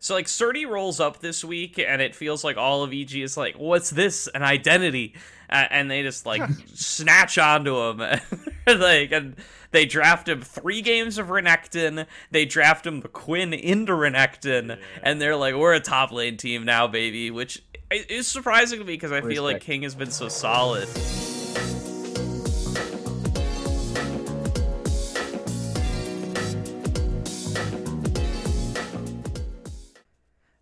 So like Surdy rolls up this week, and it feels like all of EG is like, "What's this? An identity?" And they just like snatch onto him, like, and they draft him three games of Renekton. They draft him the Quinn into Renekton, yeah. and they're like, "We're a top lane team now, baby," which is surprising to me because I Respect. feel like King has been so solid.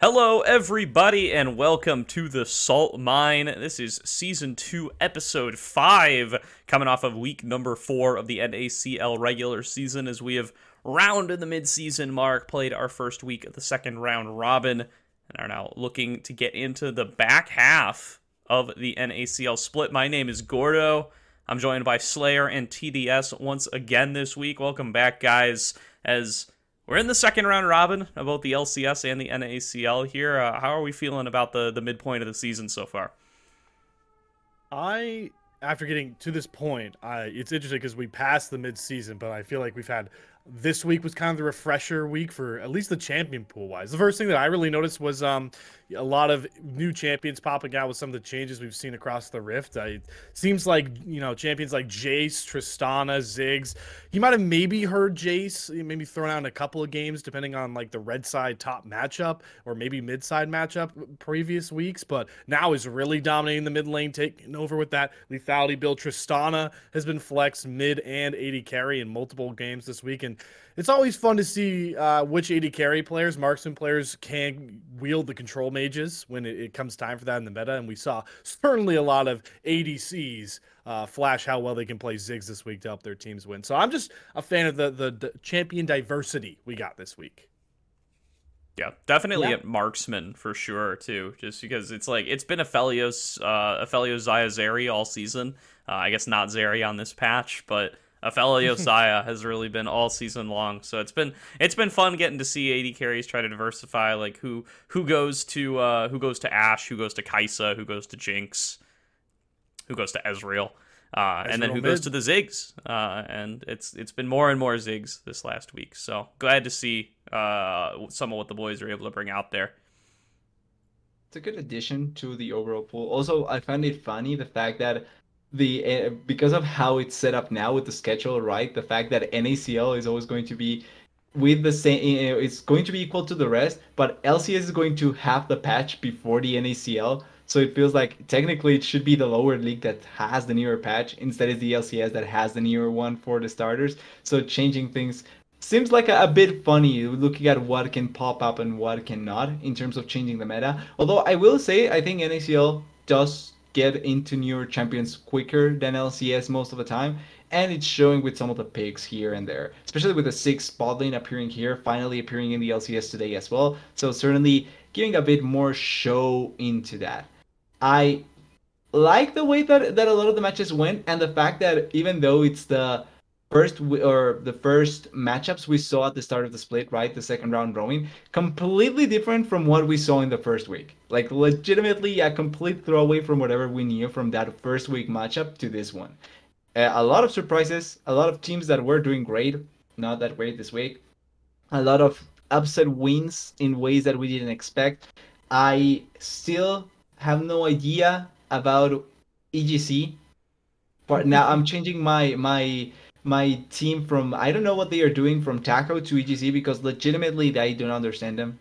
Hello, everybody, and welcome to the Salt Mine. This is season two, episode five, coming off of week number four of the NACL regular season as we have rounded the midseason mark, played our first week of the second round robin, and are now looking to get into the back half of the NACL split. My name is Gordo. I'm joined by Slayer and TDS once again this week. Welcome back, guys, as we're in the second round robin of both the LCS and the NACL here. Uh, how are we feeling about the the midpoint of the season so far? I after getting to this point, I it's interesting because we passed the mid season, but I feel like we've had this week was kind of the refresher week for at least the champion pool wise. The first thing that I really noticed was um, a lot of new champions popping out with some of the changes we've seen across the Rift. It seems like you know champions like Jace, Tristana, Ziggs. You might have maybe heard Jace maybe thrown out in a couple of games depending on like the red side top matchup or maybe mid side matchup previous weeks, but now is really dominating the mid lane, taking over with that lethality build. Tristana has been flexed mid and AD carry in multiple games this week and it's always fun to see uh, which AD carry players, marksman players, can wield the control mages when it, it, comes time for that in the meta. And we saw certainly a lot of ADCs uh, flash how well they can play Ziggs this week to help their teams win. So I'm just a fan of the, the, the champion diversity we got this week. Yeah, definitely yeah. at marksman for sure too. Just because it's like it's been Aphelios, uh, Aphelios Xayah Zeri all season. Uh, I guess not Zeri on this patch, but Afelio Xayah has really been all season long. So it's been it's been fun getting to see AD carries try to diversify like who who goes to uh, who goes to Ashe, who goes to Kai'Sa, who goes to Jinx, who goes to Ezreal. Uh, and then who mid. goes to the Ziggs? uh, and it's it's been more and more Ziggs this last week. So glad to see uh, some of what the boys are able to bring out there. It's a good addition to the overall pool. Also, I find it funny the fact that the uh, because of how it's set up now with the schedule, right? The fact that NACL is always going to be with the same, uh, it's going to be equal to the rest, but LCS is going to have the patch before the NACL. So it feels like technically it should be the lower league that has the newer patch instead of the LCS that has the newer one for the starters. So changing things seems like a, a, bit funny looking at what can pop up and what cannot in terms of changing the meta. Although I will say I think NACL does get into newer champions quicker than LCS most of the time. And it's showing with some of the picks here and there, especially with the six spot lane appearing here, finally appearing in the LCS today as well. So certainly giving a bit more show into that. I like the way that, that a lot of the matches went and the fact that even though it's the first or the first matchups we saw at the start of the split, right? The second round robin, completely different from what we saw in the first week. Like legitimately a complete throwaway from whatever we knew from that first week matchup to this one. Uh, a lot of surprises, a lot of teams that were doing great, not that great this week. A lot of upset wins in ways that we didn't expect. I still have no idea about EGC. But now I'm changing my my my team from I don't know what they are doing from Taco to EGC because legitimately I don't understand them.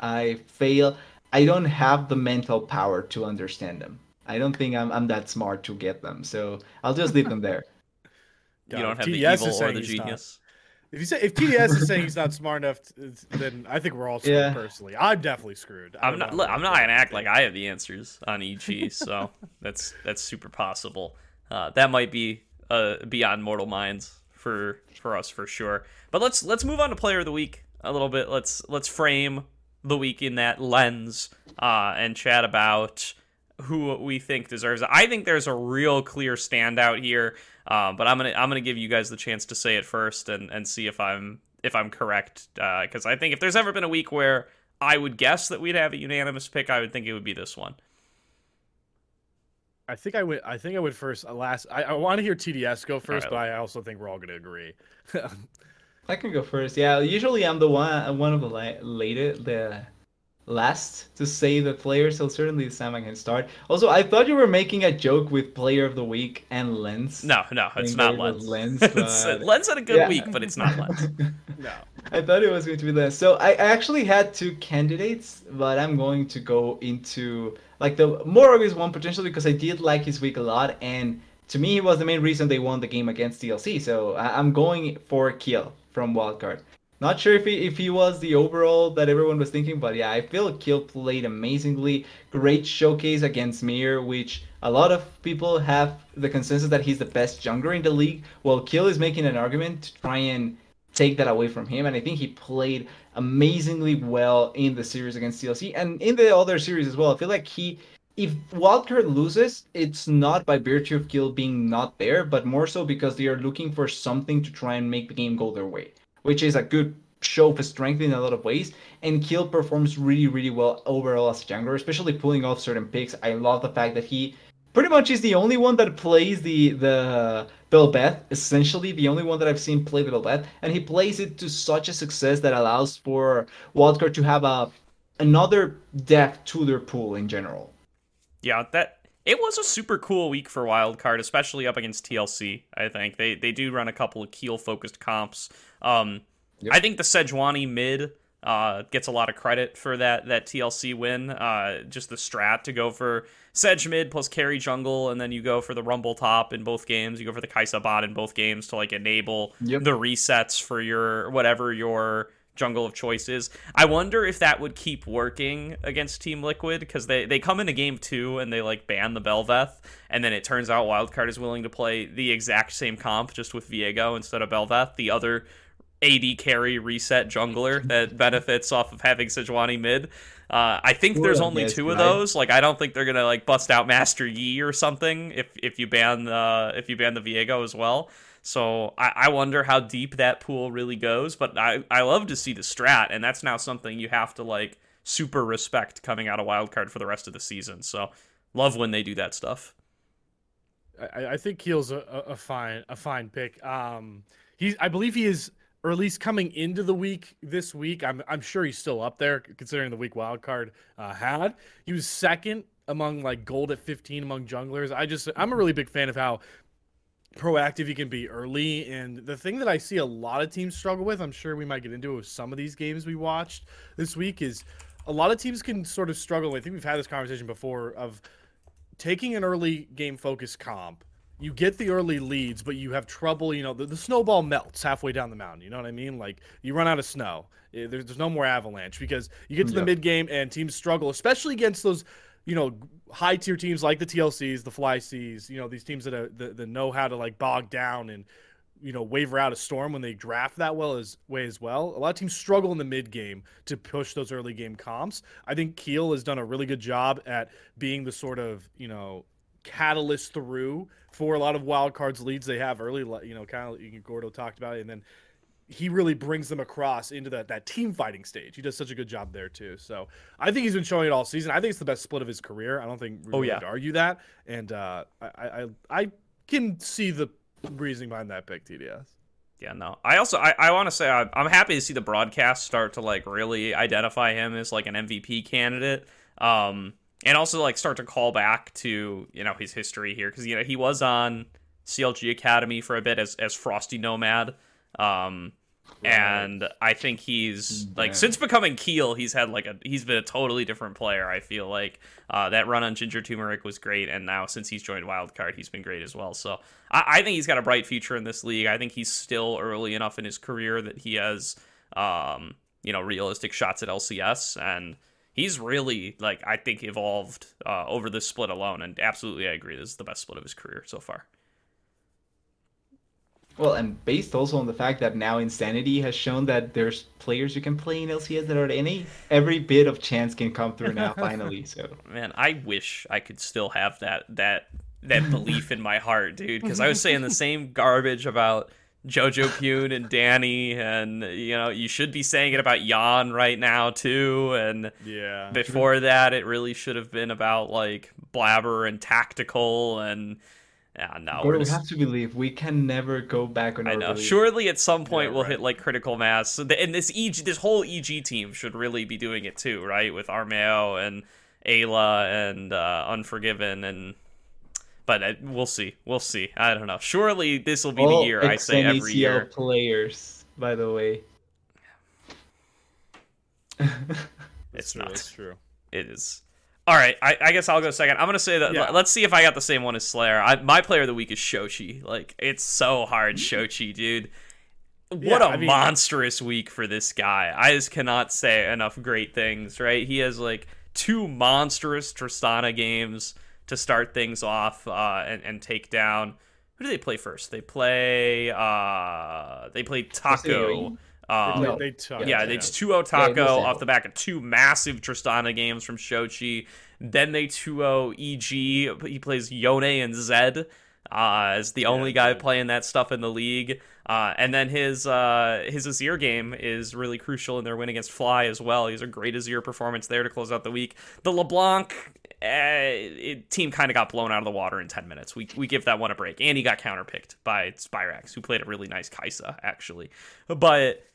I fail. I don't have the mental power to understand them. I don't think I'm I'm that smart to get them. So I'll just leave them there. you don't have TDS the evil or the genius. If you say if TDS is saying he's not smart enough, to, then I think we're all screwed. Yeah. Personally, I'm definitely screwed. I'm not. Look, I'm not gonna act like I have the answers on EG. So that's that's super possible. Uh, that might be uh, beyond mortal minds for for us for sure. But let's let's move on to player of the week a little bit. Let's let's frame the week in that lens uh, and chat about who we think deserves it. I think there's a real clear standout here, uh, but I'm gonna I'm gonna give you guys the chance to say it first and and see if I'm if I'm correct because uh, I think if there's ever been a week where I would guess that we'd have a unanimous pick, I would think it would be this one. I think I would. I think I would first. Uh, last, I, I want to hear TDS go first, right. but I also think we're all going to agree. I can go first. Yeah, usually I'm the one, one of the la- later, the last to say the player, so certainly Sam can start. Also, I thought you were making a joke with Player of the Week and Lens. No, no, it's not Lens. Lens, uh, but... Lens had a good yeah. week, but it's not Lens. no. I thought it was going to be Lens. So I actually had two candidates, but I'm going to go into like the more obvious one potentially because I did like his week a lot, and to me, he was the main reason they won the game against DLC. So I'm going for Kill from Wildcard. Not sure if he if he was the overall that everyone was thinking, but yeah, I feel Kill played amazingly. Great showcase against Mir, which a lot of people have the consensus that he's the best jungler in the league. Well, Kill is making an argument to try and take that away from him, and I think he played amazingly well in the series against TLC and in the other series as well. I feel like he if Wildcard loses, it's not by virtue of Kill being not there, but more so because they are looking for something to try and make the game go their way which is a good show for strength in a lot of ways. And Kill performs really, really well overall as a jungler, especially pulling off certain picks. I love the fact that he pretty much is the only one that plays the the Bel'Veth, essentially the only one that I've seen play the Bel'Veth, and he plays it to such a success that allows for Wildcard to have a another depth to their pool in general. Yeah, that it was a super cool week for Wildcard, especially up against TLC. I think they they do run a couple of keel focused comps. Um, yep. I think the Sejuani mid uh, gets a lot of credit for that that TLC win. Uh, just the strat to go for Sedge mid plus carry jungle, and then you go for the Rumble top in both games. You go for the Kai'Sa bot in both games to like enable yep. the resets for your whatever your jungle of choices. I wonder if that would keep working against Team Liquid because they, they come into game two and they like ban the Bel'Veth, and then it turns out Wildcard is willing to play the exact same comp just with Viego instead of Bel'Veth, the other AD carry reset jungler that benefits off of having Sejuani mid. Uh, I think there's only two of those. Like I don't think they're gonna like bust out Master Yi or something if if you ban the if you ban the Viego as well. So I, I wonder how deep that pool really goes. But I, I love to see the strat, and that's now something you have to like super respect coming out of wildcard for the rest of the season. So love when they do that stuff. I, I think Keel's a, a fine a fine pick. Um, he's I believe he is or at least coming into the week this week. I'm I'm sure he's still up there considering the week wildcard uh, had. He was second among like gold at 15 among junglers. I just I'm a really big fan of how proactive he can be early. And the thing that I see a lot of teams struggle with, I'm sure we might get into it with some of these games we watched this week, is a lot of teams can sort of struggle. I think we've had this conversation before of taking an early game focus comp. You get the early leads, but you have trouble. You know, the, the snowball melts halfway down the mountain. You know what I mean? Like you run out of snow. Eh, there's, there's no more avalanche because you get to the mid game and teams struggle, especially against those you know, high tier teams like the TLCs, the FlyCs, you know, these teams that, are, that, that know how to like bog down and you know waver out a storm when they draft that well as way as well. A lot of teams struggle in the mid game to push those early game comps. I think Keel has done a really good job at being the sort of you know catalyst through for a lot of wild cards leads they have early. You know, kind of Gordo talked about it, and then he really brings them across into that that team fighting stage. He does such a good job there too. So I think he's been showing it all season. I think it's the best split of his career. I don't think we oh yeah argue that. And uh, I, I I can see the reasoning behind that pick, TDS. Yeah, no. I also I, I want to say I, I'm happy to see the broadcast start to like really identify him as like an MVP candidate. Um, and also like start to call back to you know his history here because you know he was on CLG Academy for a bit as as Frosty Nomad. Um, right. and I think he's like since becoming Keel, he's had like a he's been a totally different player. I feel like uh, that run on Ginger Turmeric was great, and now since he's joined Wildcard, he's been great as well. So I, I think he's got a bright future in this league. I think he's still early enough in his career that he has um, you know realistic shots at LCS and he's really like I think evolved uh, over this split alone, and absolutely I agree. This is the best split of his career so far. Well, and based also on the fact that now Insanity has shown that there's players you can play in LCS that are any every bit of chance can come through now finally. So man, I wish I could still have that that that belief in my heart, dude. Because I was saying the same garbage about Jojopyun and Danny, and you know you should be saying it about Jan right now too. And yeah, before that, it really should have been about like Blabber and Tactical and Yeah, no. Gordo, we're just- have to believe we can never go back on I know. belief. Surely at some point Yeah, we'll right. hit like critical mass. So the, and this EG, this whole EG team should really be doing it too, right? With Armeo and Ayla and uh, Unforgiven and. But uh, we'll see. We'll see. I don't know. Surely this will be All the year. I say every year. players, by the way. It's true, not. It's true. It is. All right, I, I guess I'll go second. I'm gonna say that. Yeah. Let's see if I got the same one as Slayer. I, my player of the week is Shochi. Like it's so hard, Shochi, dude. What Yeah, a I mean- monstrous week for this guy. I just cannot say enough great things. Right? He has like two monstrous Tristana games to start things off uh, and and take down. Who do they play first? They play. uh They play Taco. AOE? Uh, No. They took. yeah, Yeah, they yeah. just 2 0 Yeah, Taco off the back of two massive Tristana games from Shochi. Then they 2 0 EG. He plays Yone and Zed uh, as the only guy Zed. playing that stuff in the league. Uh, and then his uh, his Azir game is really crucial in their win against Fly as well. He's a great Azir performance there to close out the week. The LeBlanc uh, it, team kind of got blown out of the water in 10 minutes. We, we give that one a break. And he got counterpicked by Spyrax, who played a really nice Kaisa, actually. But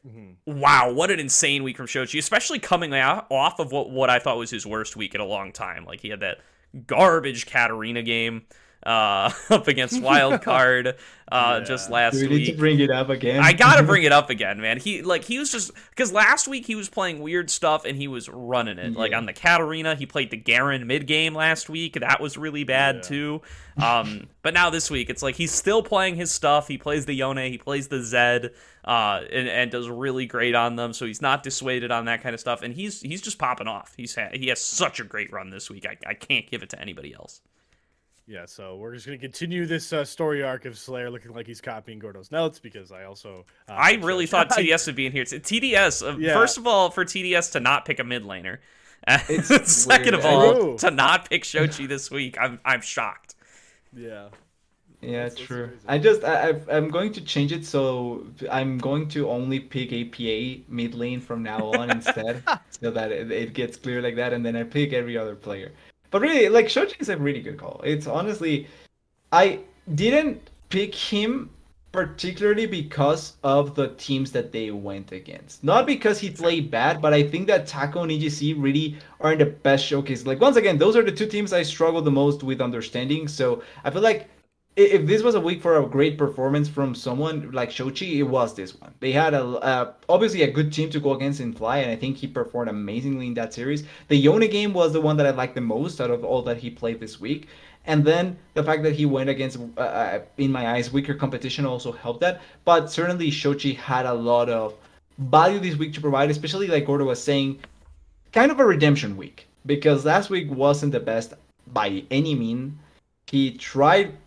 wow, what an insane week from Shochi, especially coming out, off of what, what I thought was his worst week in a long time. Like, he had that garbage Katarina game uh, up against Wildcard uh, Yeah. just last Do we need week. to bring it up again? I gotta bring it up again, man. He like he was just because last week he was playing weird stuff and he was running it. Like on the Katarina, he played the Garen mid game last week. That was really bad Yeah. too. Um, but now this week it's like he's still playing his stuff. He plays the Yone, he plays the Zed, uh, and, and does really great on them. So he's not dissuaded on that kind of stuff, and he's he's just popping off. He's ha- he has such a great run this week. I, I can't give it to anybody else. Yeah, so we're just gonna continue this uh, story arc of Slayer looking like he's copying Gordo's notes because I also uh, I really so. thought TDS would be in here. TDS, uh, Yeah. first of all, for TDS to not pick a mid laner. It's Second of all, True. to not pick Shochi this week, I'm I'm shocked. yeah. Yeah, That's- that's true. crazy. I just I, I've- I'm going to change it so I'm going to only pick APA mid lane from now on instead, so that it, it gets clear like that, and then I pick every other player. But really, like Shochi is a really good call. It's honestly, I didn't pick him particularly because of the teams that they went against. Not because he played bad, but I think that Taco and EGC really are in the best showcase. Like once again, those are the two teams I struggle the most with understanding. So I feel like if this was a week for a great performance from someone like Shochi, it was this one. They had a uh, obviously a good team to go against in Fly, and I think he performed amazingly in that series. The Yone game was the one that I liked the most out of all that he played this week. And then the fact that he went against, uh, uh, in my eyes, weaker competition also helped that. But certainly Shochi had a lot of value this week to provide, especially like Gordo was saying, kind of a redemption week because last week wasn't the best by any mean. He tried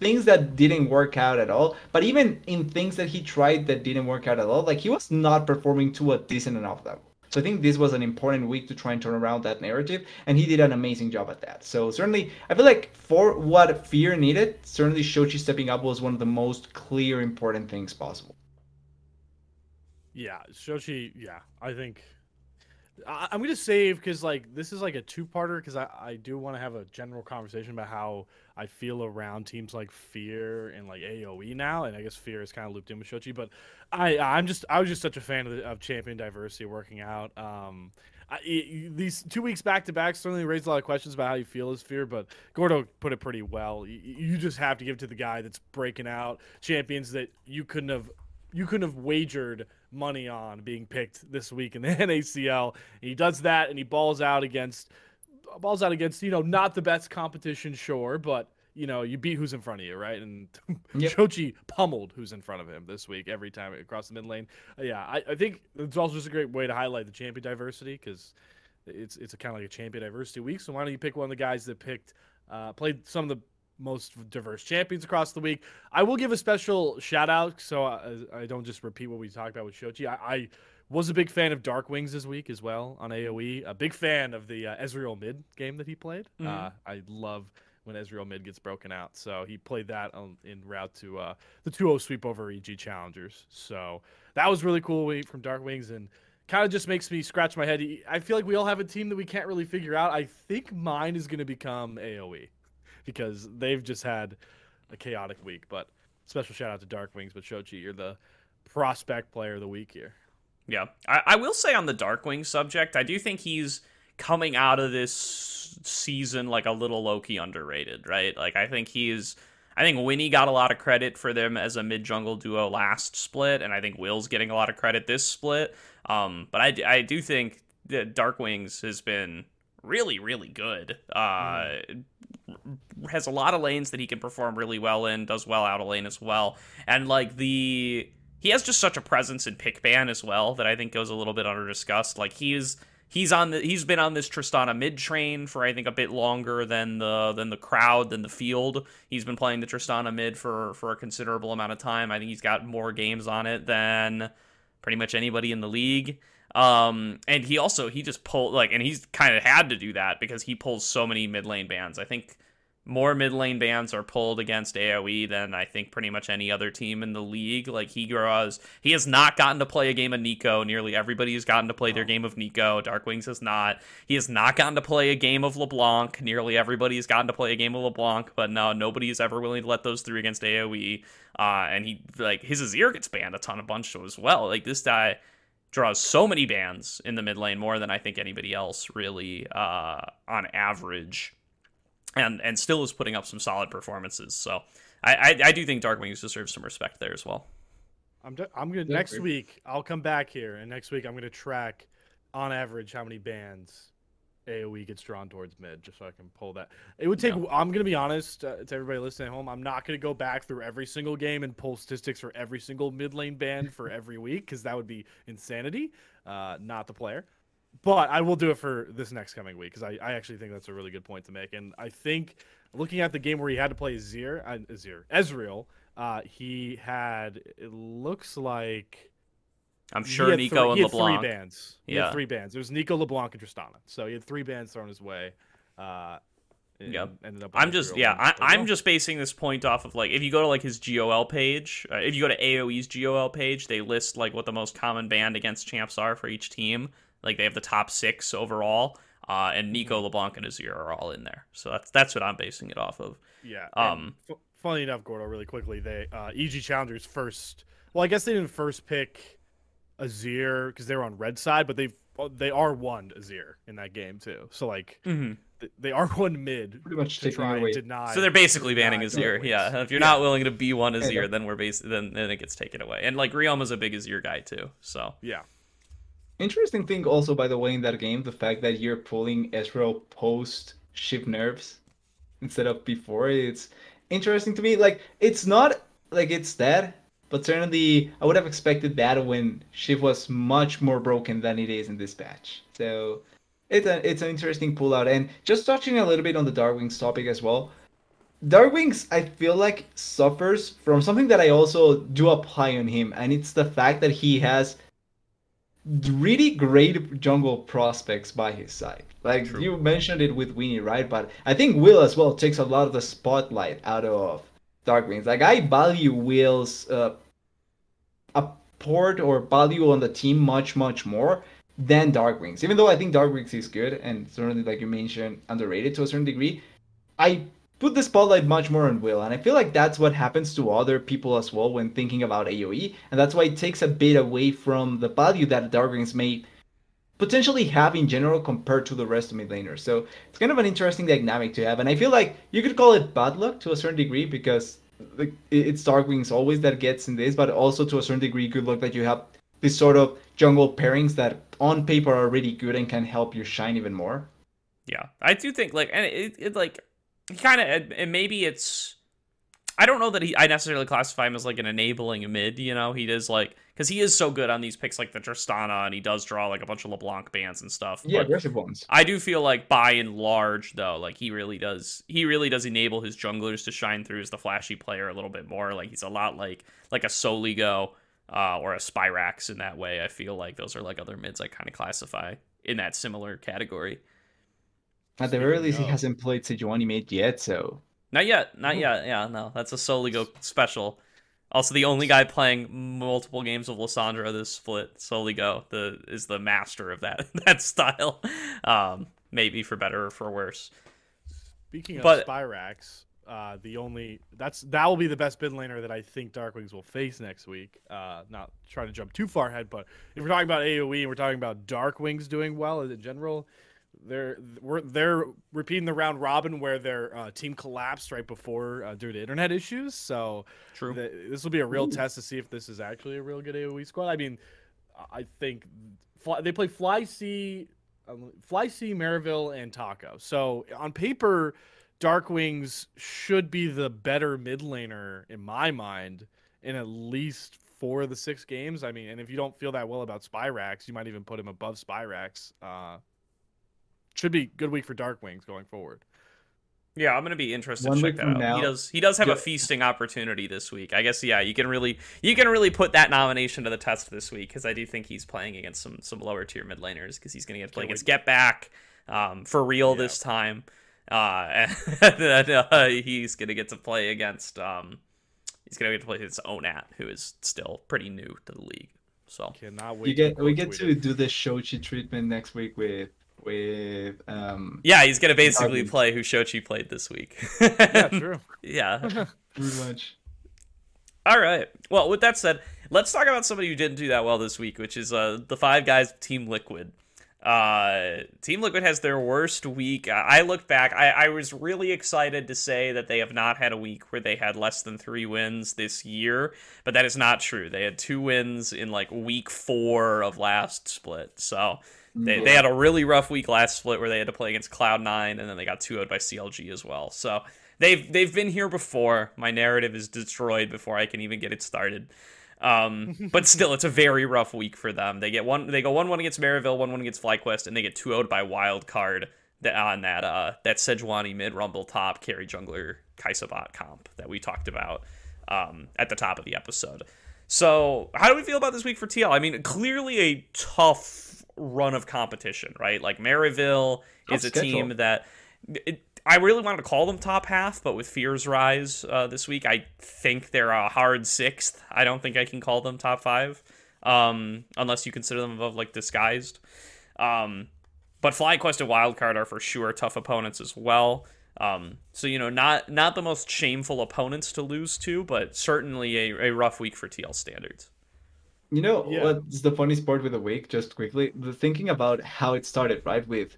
things that didn't work out at all, but even in things that he tried that didn't work out at all, like he was not performing to a decent enough level. So I think this was an important week to try and turn around that narrative, and he did an amazing job at that. So certainly, I feel like for what Fear needed, certainly Shochi stepping up was one of the most clear, important things possible. Yeah, Shochi. Yeah, I think I, I'm gonna save because like this is like a two-parter because I I do want to have a general conversation about how I feel around teams like Fear and like AOE now, and I guess Fear is kind of looped in with Shochi, but I I'm just I was just such a fan of, the, of champion diversity working out. Um, I, y- these two weeks back to back certainly raised a lot of questions about how you feel as Fear, but Gordo put it pretty well. Y- You just have to give it to the guy that's breaking out champions that you couldn't have you couldn't have wagered money on being picked this week in the NACL. He does that and he balls out against balls out against, you know, not the best competition, sure, but you know, you beat who's in front of you, right? And Yep. Shochi pummeled who's in front of him this week every time across the mid lane. Uh, yeah, I, I think it's also just a great way to highlight the champion diversity because it's it's a kind of like a champion diversity week. So why don't you pick one of the guys that picked uh, played some of the most diverse champions across the week? I will give a special shout out so I, I don't just repeat what we talked about with Shochi. I, I was a big fan of Darkwings this week as well on AOE. A big fan of the uh, Ezreal mid game that he played. Mhm. Uh, I love when Ezreal mid gets broken out. So he played that on, in route to uh, the 2-0 sweep over EG Challengers. So that was really cool week from Darkwings and kind of just makes me scratch my head. I feel like we all have a team that we can't really figure out. I think mine is going to become AOE because they've just had a chaotic week. But special shout out to Darkwings. But Shochi, you're the prospect player of the week here. Yeah, I, I will say on the Darkwing subject, I do think he's coming out of this season like a little low key underrated, right? Like I think he's. I think Winnie got a lot of credit for them as a mid jungle duo last split, and I think Will's getting a lot of credit this split. Um, but I, I do think that Darkwings has been really, really good. Uh, mm. Has a lot of lanes that he can perform really well in, does well out of lane as well. And like the. He has just such a presence in pick ban as well that I think goes a little bit under discussed. Like he's he's on the he's been on this Tristana mid train for I think a bit longer than the than the crowd than the field. He's been playing the Tristana mid for for a considerable amount of time. I think he's got more games on it than pretty much anybody in the league. Um, and he also he just pulled like and he's kind of had to do that because he pulls so many mid lane bans. I think more mid lane bans are pulled against AoE than I think pretty much any other team in the league. Like he grows, he has not gotten to play a game of Neeko. Nearly everybody has gotten to play their game of Neeko. Darkwings has not. He has not gotten to play a game of LeBlanc. Nearly everybody has gotten to play a game of LeBlanc, but no, nobody is ever willing to let those through against AoE. Uh, and he like his Azir gets banned a ton of bunch as well. Like this guy draws so many bans in the mid lane more than I think anybody else really uh, on average and and still is putting up some solid performances. So I I, I do think Darkwings deserves some respect there as well. I'm de- I'm gonna next week I'll come back here and next week I'm gonna track on average how many bans AOE gets drawn towards mid, just so I can pull that. It would take. Yeah. I'm gonna be honest uh, to everybody listening at home. I'm not gonna go back through every single game and pull statistics for every single mid lane ban for every week because that would be insanity. Uh, not the player but I will do it for this next coming week because I, I actually think that's a really good point to make. And I think looking at the game where he had to play Azir, uh, Azir, Ezreal, uh, he had it looks like I'm sure Neeko three, and he LeBlanc. three bans. He yeah, three bans. It was Neeko, LeBlanc, and Tristana. So he had three bans thrown his way. Uh, yep. I'm just yeah. I, am just basing this point off of like if you go to like his GOL page, uh, if you go to AOE's GOL page, they list like what the most common ban against champs are for each team. Like they have the top six overall, uh, and Neeko, mm-hmm. LeBlanc, and Azir are all in there. So that's that's what I'm basing it off of. Yeah. Um. F- funny enough, Gordo, really quickly, they uh, EG Challengers first. Well, I guess they didn't first pick Azir because they were on red side, but they they are one Azir in that game too. So like. Mm-hmm they are one mid pretty much to try away. and deny. So they're basically banning Azir. Yeah, if you're yeah. not willing to be one Azir, then we're bas- then then it gets taken away. And like is a big Azir guy too. So yeah, Interesting thing also, by the way, in that game, the fact that you're pulling Ezreal post Shiv nerfs instead of before. It's interesting to me. Like it's not like it's that, but certainly I would have expected that when Shiv was much more broken than it is in this patch. So it's a, it's an interesting pull out. And just touching a little bit on the Darkwings topic as well. Darkwings, I feel like suffers from something that I also do apply on him, and it's the fact that he has really great jungle prospects by his side. Like True. you mentioned it with Winnie, right? But I think Will as well takes a lot of the spotlight out of Darkwings. Like I value Will's uh, port or value on the team much, much more than Darkwings. Even though I think Darkwings is good and certainly, like you mentioned, underrated to a certain degree. I put the spotlight much more on Will. And I feel like that's what happens to other people as well when thinking about AoE. And that's why it takes a bit away from the value that Darkwings may potentially have in general compared to the rest of mid laners. So it's kind of an interesting dynamic to have. And I feel like you could call it bad luck to a certain degree because it's Darkwings always that gets in this, but also to a certain degree good luck that you have this sort of jungle pairings that on paper are really good and can help you shine even more. Yeah, I do think like, and it, it like kind of and maybe it's I don't know that he I necessarily classify him as like an enabling mid, you know. He does like because he is so good on these picks like the Tristana and he does draw like a bunch of LeBlanc bans and stuff. Yeah, aggressive ones. I do feel like by and large though, like he really does he really does enable his junglers to shine through as the flashy player a little bit more. Like he's a lot like like a Soligo uh, or a Spyrax in that way. I feel like those are like other mids I kind of classify in that similar category. At the very least, he hasn't played Sejuani mate yet, so. Not yet, not yet. Yeah, no, that's a Soligo special. Also, the only guy playing multiple games of Lissandra this split, Soligo, the is the master of that that style. Um, maybe for better or for worse. Speaking of Spyrax, Uh, the only that's that will be the best mid laner that I think Darkwings will face next week. Uh, not trying to jump too far ahead, but if we're talking about AOE and we're talking about Darkwings doing well in general, they're we're, they're repeating the round robin where their uh, team collapsed right before uh, due to internet issues. So True. th- this will be a real test to see if this is actually a real good AOE squad. I mean, I think fly, they play Fly C, um, Fly C, Maryville, and Taco. So on paper, Darkwings should be the better mid laner in my mind in at least four of the six games. I mean, and if you don't feel that well about Spyrax, you might even put him above Spyrax. Uh, should be good week for Darkwings going forward. Yeah, I'm gonna be interested One to check that out. now- he does he does have a feasting opportunity this week. I guess yeah, you can really you can really put that nomination to the test this week because I do think he's playing against some some lower tier mid laners because he's gonna get to play Can't against Get Back um, for real Yeah. this time. Uh, and then uh, he's gonna get to play against um, he's gonna get to play against Onat, who is still pretty new to the league. So Cannot wait. You get we get to do the Shochi treatment next week with with um yeah, he's gonna basically Darkwing. play who Shochi played this week. Yeah, true. yeah. pretty much. All right. Well, with that said, let's talk about somebody who didn't do that well this week, which is uh, the five guys Team Liquid. Uh, Team Liquid has their worst week. I I looked back. I, I was really excited to say that they have not had a week where they had less than three wins this year, but that is not true. They had two wins in like week four of last split. So they, they had a really rough week last split where they had to play against Cloud9, and then they got 2 0 by CLG as well. So they've they've been here before. My narrative is destroyed before I can even get it started. Um, but still, it's a very rough week for them. They get one. They go one one against Maryville, one one against FlyQuest, and they get 2 0 by Wild Card that, on that uh that Sejuani mid rumble top carry jungler Kaisabot comp that we talked about um at the top of the episode. So, how do we feel about this week for TL? I mean, clearly a tough run of competition, right? Like Maryville Tough is a schedule. team that it, I really wanted to call them top half, but with Fear's rise uh, this week, I think they're a hard sixth. I don't think I can call them top five, um, unless you consider them above like disguised. Um, but FlyQuest and Wildcard are for sure tough opponents as well. Um, so you know, not not the most shameful opponents to lose to, but certainly a, a rough week for TL standards. You know Yeah. what's the funniest part with the week? Just quickly, the thinking about how it started, right? With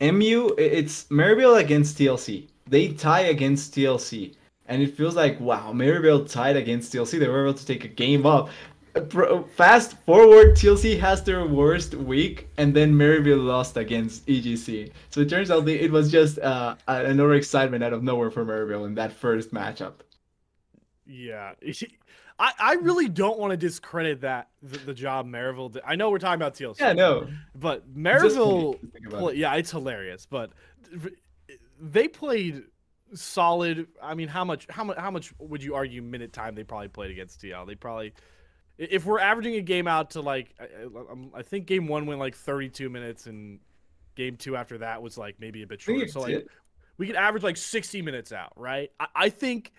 MU, it's Maryville against TLC. They tie against TLC, and it feels like wow, Maryville tied against TLC. They were able to take a game up. Uh, Fast forward, TLC has their worst week, and then Maryville lost against EGC. So it turns out they, it was just uh, another excitement out of nowhere for Maryville in that first matchup. Yeah, I, I really don't want to discredit that the, the job Maryville did. I know we're talking about TLC. Yeah, no. but Maryville, funny to think about. play, yeah, it's hilarious. But they played solid. I mean, how much how much how much would you argue minute time they probably played against TL? They probably, if we're averaging a game out to like, I, um, I- think game one went like 32 minutes, and game two after that was like maybe a bit shorter. So like, it. we could average like 60 minutes out, right? I, I think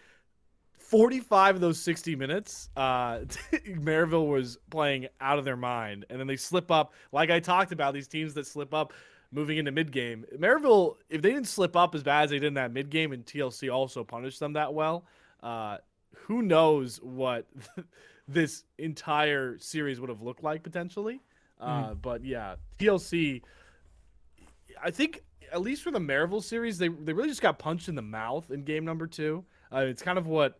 45 of those 60 minutes, uh, Maryville was playing out of their mind, and then they slip up. Like I talked about, these teams that slip up moving into mid game. Maryville, if they didn't slip up as bad as they did in that mid game, and TLC also punished them that well, uh, who knows what this entire series would have looked like potentially. Uh, But yeah, TLC. I think at least for the Maryville series, they they really just got punched in the mouth in game number two. Uh, it's kind of what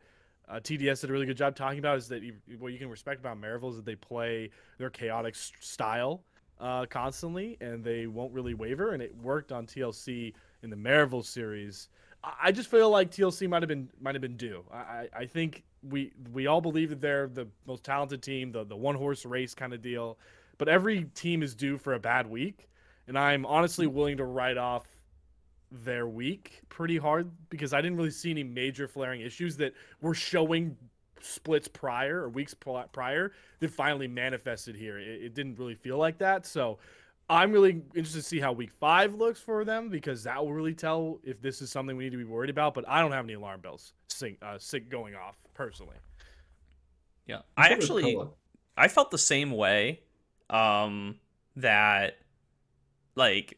uh, TDS did a really good job talking about is that you, what you can respect about Maryville is that they play their chaotic style uh, constantly and they won't really waver, and it worked on TLC in the Maryville series. I, I just feel like TLC might have been might have been due. I, I I think we we all believe that they're the most talented team, the the one horse race kind of deal, but every team is due for a bad week and I'm honestly willing to write off their week pretty hard because I didn't really see any major flaring issues that were showing splits prior or weeks prior that finally manifested here. It, it didn't really feel like that. So I'm really interested to see how week five looks for them because that will really tell if this is something we need to be worried about. But I don't have any alarm bells sing, uh, sing going off personally. Yeah, I Sort actually. I felt the same way. Um, that like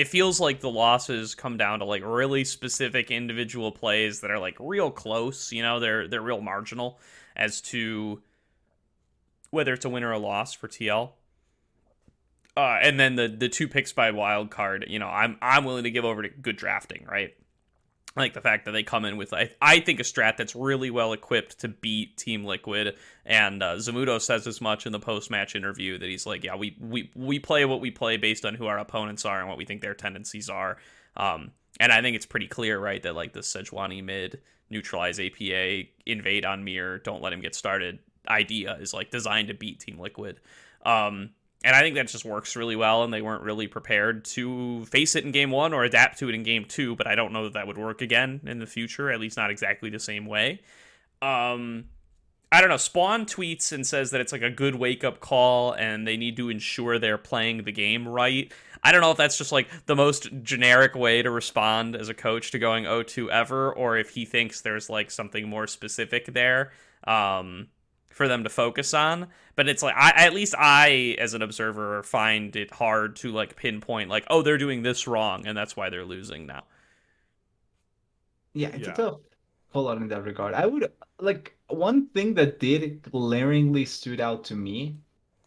it feels like the losses come down to like really specific individual plays that are like real close. You know, they're they're real marginal as to whether it's a win or a loss for TL. Uh, and then the the two picks by wild card, you know, I'm I'm willing to give over to good drafting, right? Like the fact that they come in with I, I think a strat that's really well equipped to beat Team Liquid. And uh, Zamudo says as much in the post match interview that he's like yeah we, we we play what we play based on who our opponents are and what we think their tendencies are. Um, and I think it's pretty clear right that like the Sejuani mid neutralize APA invade on Mir don't let him get started idea is like designed to beat Team Liquid. Um, and I think that just works really well, and they weren't really prepared to face it in game one or adapt to it in game two, but I don't know that that would work again in the future, at least not exactly the same way. Um, I don't know. Spawn tweets and says that it's like a good wake up call and they need to ensure they're playing the game right. I don't know if that's just like the most generic way to respond as a coach to going 0-2 ever, or if he thinks there's like something more specific there. Um, for them to focus on. But it's like I at least I as an observer find it hard to like pinpoint like oh they're doing this wrong and that's why they're losing now. Yeah, it's yeah. a tough call out in that regard. I would like one thing that did glaringly stood out to me,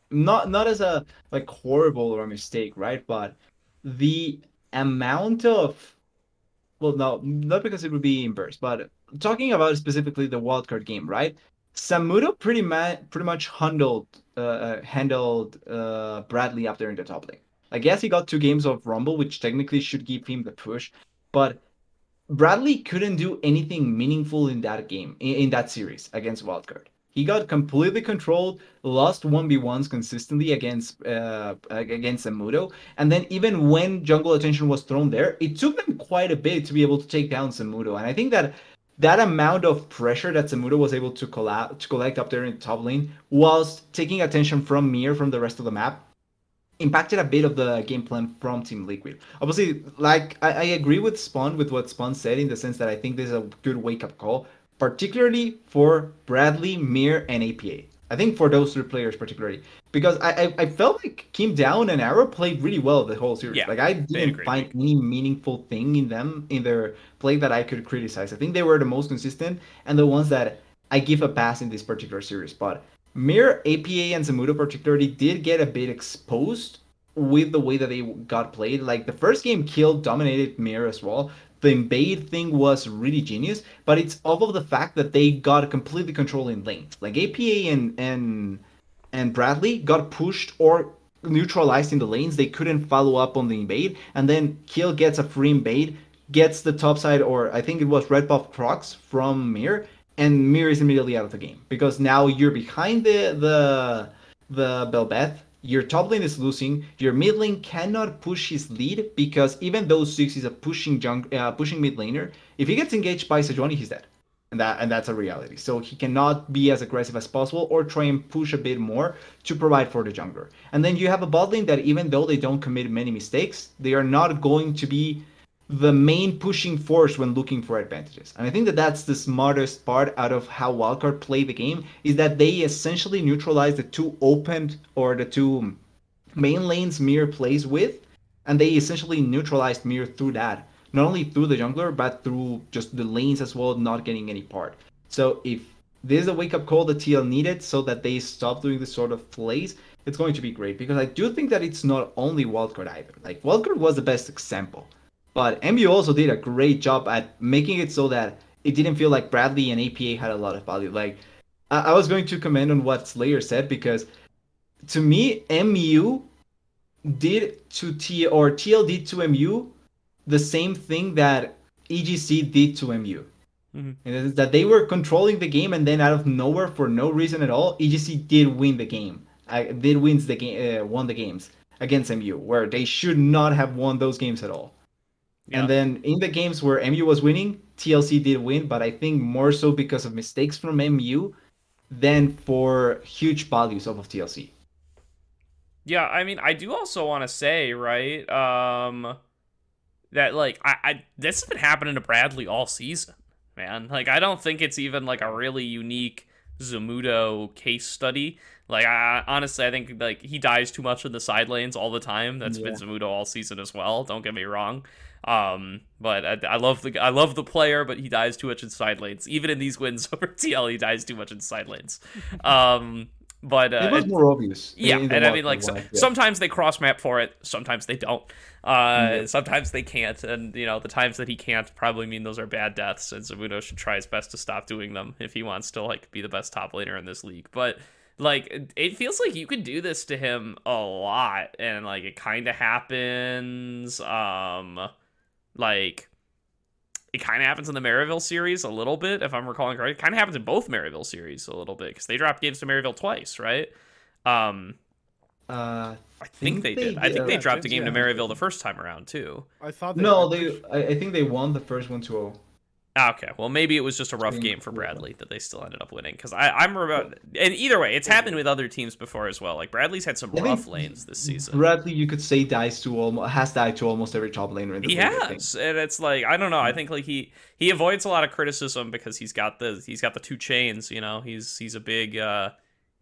not not as a like horrible or a mistake, right? But the amount of well no not because it would be inverse, but talking about specifically the wildcard game, right? Zamudo pretty ma- pretty much handled uh, uh, handled uh, Bradley up there in the top lane. I guess he got two games of Rumble, which technically should give him the push, but Bradley couldn't do anything meaningful in that game in, in that series against Wildcard. He got completely controlled, lost 1v1s consistently against uh, against Zamudo, and then even when jungle attention was thrown there, it took them quite a bit to be able to take down Zamudo. And I think that that amount of pressure that Zamudo was able to collect, to collect up there in the top lane whilst taking attention from Mir from the rest of the map impacted a bit of the game plan from Team Liquid. Obviously, like I, I agree with Spawn with what Spawn said in the sense that I think this is a good wake up call, particularly for Bradley, Mir, and APA. I think for those three players particularly, because I, I, I felt like Kim Down and Arrow played really well the whole series. Yeah, like I didn't find any meaningful thing in them in their play that I could criticize. I think they were the most consistent and the ones that I give a pass in this particular series. But Mir, APA, and Zamudo particularly did get a bit exposed with the way that they got played. Like the first game, Kill dominated Mir as well the invade thing was really genius, but it's all of the fact that they got completely controlling lanes. Like APA and and and Bradley got pushed or neutralized in the lanes. They couldn't follow up on the invade, and then Kill gets a free invade, gets the top side, or I think it was red buff procs from Mir, and Mir is immediately out of the game because now you're behind the the the Bel'Veth your top lane is losing. Your mid lane cannot push his lead because even though Six is a pushing junk, uh, pushing mid laner, if he gets engaged by Sejuani, he's dead, and that and that's a reality. So he cannot be as aggressive as possible or try and push a bit more to provide for the jungler. And then you have a bot lane that even though they don't commit many mistakes, they are not going to be the main pushing force when looking for advantages. And I think that that's the smartest part out of how Wildcard play the game is that they essentially neutralize the two open or the two main lanes Mir plays with, and they essentially neutralized Mir through that. Not only through the jungler, but through just the lanes as well, not getting any part. So if this is a wake up call that TL needed so that they stop doing this sort of plays, it's going to be great because I do think that it's not only Wildcard either. Like Wildcard was the best example but MU also did a great job at making it so that it didn't feel like Bradley and APA had a lot of value. Like I, I was going to comment on what Slayer said because to me, MU did to T or TL did to MU the same thing that EGC did to MU. Mm-hmm. And that they were controlling the game, and then out of nowhere, for no reason at all, EGC did win the game. I did wins the game, uh, won the games against MU, where they should not have won those games at all. Yeah. And then in the games where MU was winning, TLC did win, but I think more so because of mistakes from MU than for huge values of, of TLC. Yeah, I mean, I do also want to say, right, um, that like I, I this has been happening to Bradley all season, man. Like I don't think it's even like a really unique Zamudo case study. Like I honestly I think like he dies too much in the side lanes all the time. That's yeah. been Zamudo all season as well. Don't get me wrong. Um, but I, I, love the I love the player, but he dies too much in side lanes. Even in these wins over TL, he dies too much in side lanes. Um, but uh, it was more obvious. Yeah, and I mean, like so, yeah. sometimes they cross map for it, sometimes they don't. Uh, Sometimes they can't, and you know the times that he can't probably mean those are bad deaths. And Zamudo should try his best to stop doing them if he wants to like be the best top laner in this league. But like it feels like you could do this to him a lot, and like it kind of happens. Um, like it kind of happens in the Maryville series a little bit, if I'm recalling correctly. It kind of happens in both Maryville series a little bit because they dropped games to Maryville twice, right? Um, uh, I think, think they, they, did. I think they dropped a game yeah. to Maryville the first time around too. I thought. They no, they. I think they won the first one 2 Ah, okay, well maybe it was just a rough game for Bradley that they still ended up winning because I'm about and either way, it's happened with other teams before as well. Like Bradley's had some rough lanes this season. Bradley, you could say dies to almost has died to almost every top laner in the he league, has, and it's like I don't know. I think like he he avoids a lot of criticism because he's got the he's got the two chains. You know, he's he's a big. uh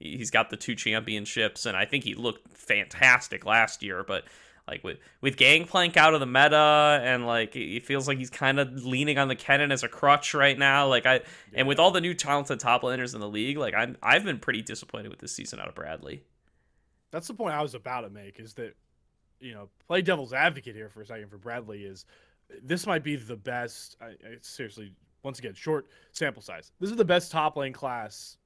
He's got the two championships, and I think he looked fantastic last year. But like with with Gangplank out of the meta, and like it feels like he's kind of leaning on the Kennen as a crutch right now. Like I and with all the new talented top laners in the league, like I'm I've been pretty disappointed with this season out of Bradley. That's the point I was about to make. Is that you know play devil's advocate here for a second for Bradley is this might be the best. I, I seriously, once again, short sample size. This is the best top lane class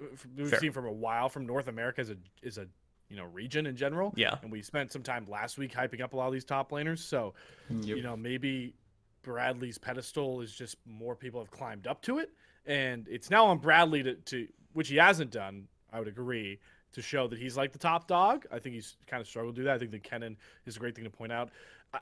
uh, we've Fair. seen from a while from North America as a is a you know region in general. Yeah. And we spent some time last week hyping up a lot of these top laners. So yep. you know maybe Bradley's pedestal is just more people have climbed up to it, and it's now on Bradley to, to which he hasn't done. I would agree to show that he's like the top dog. I think he's kind of struggled to do that. I think that Kennen is a great thing to point out.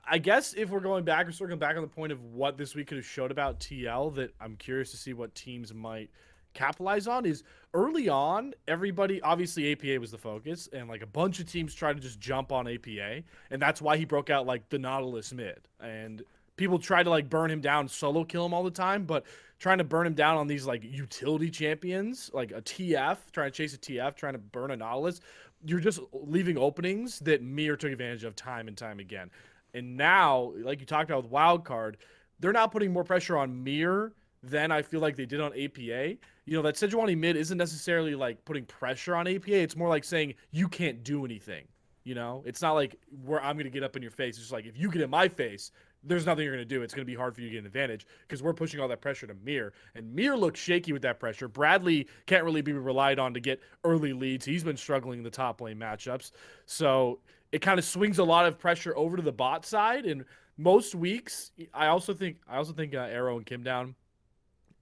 I guess if we're going back or circling back on the point of what this week could have showed about TL, that I'm curious to see what teams might capitalize on is early on, everybody obviously APA was the focus, and like a bunch of teams tried to just jump on APA, and that's why he broke out like the Nautilus mid. And people try to like burn him down, solo kill him all the time, but trying to burn him down on these like utility champions, like a TF, trying to chase a TF, trying to burn a Nautilus, you're just leaving openings that Mir took advantage of time and time again. And now, like you talked about with Wildcard, they're not putting more pressure on Mir than I feel like they did on APA. You know, that Sejuani mid isn't necessarily like putting pressure on APA. It's more like saying you can't do anything. You know, it's not like where I'm going to get up in your face. It's just like if you get in my face, there's nothing you're going to do. It's going to be hard for you to get an advantage because we're pushing all that pressure to Mir. And Mir looks shaky with that pressure. Bradley can't really be relied on to get early leads. He's been struggling in the top lane matchups. So it kind of swings a lot of pressure over to the bot side. And most weeks, I also think I also think uh, Arrow and Kim down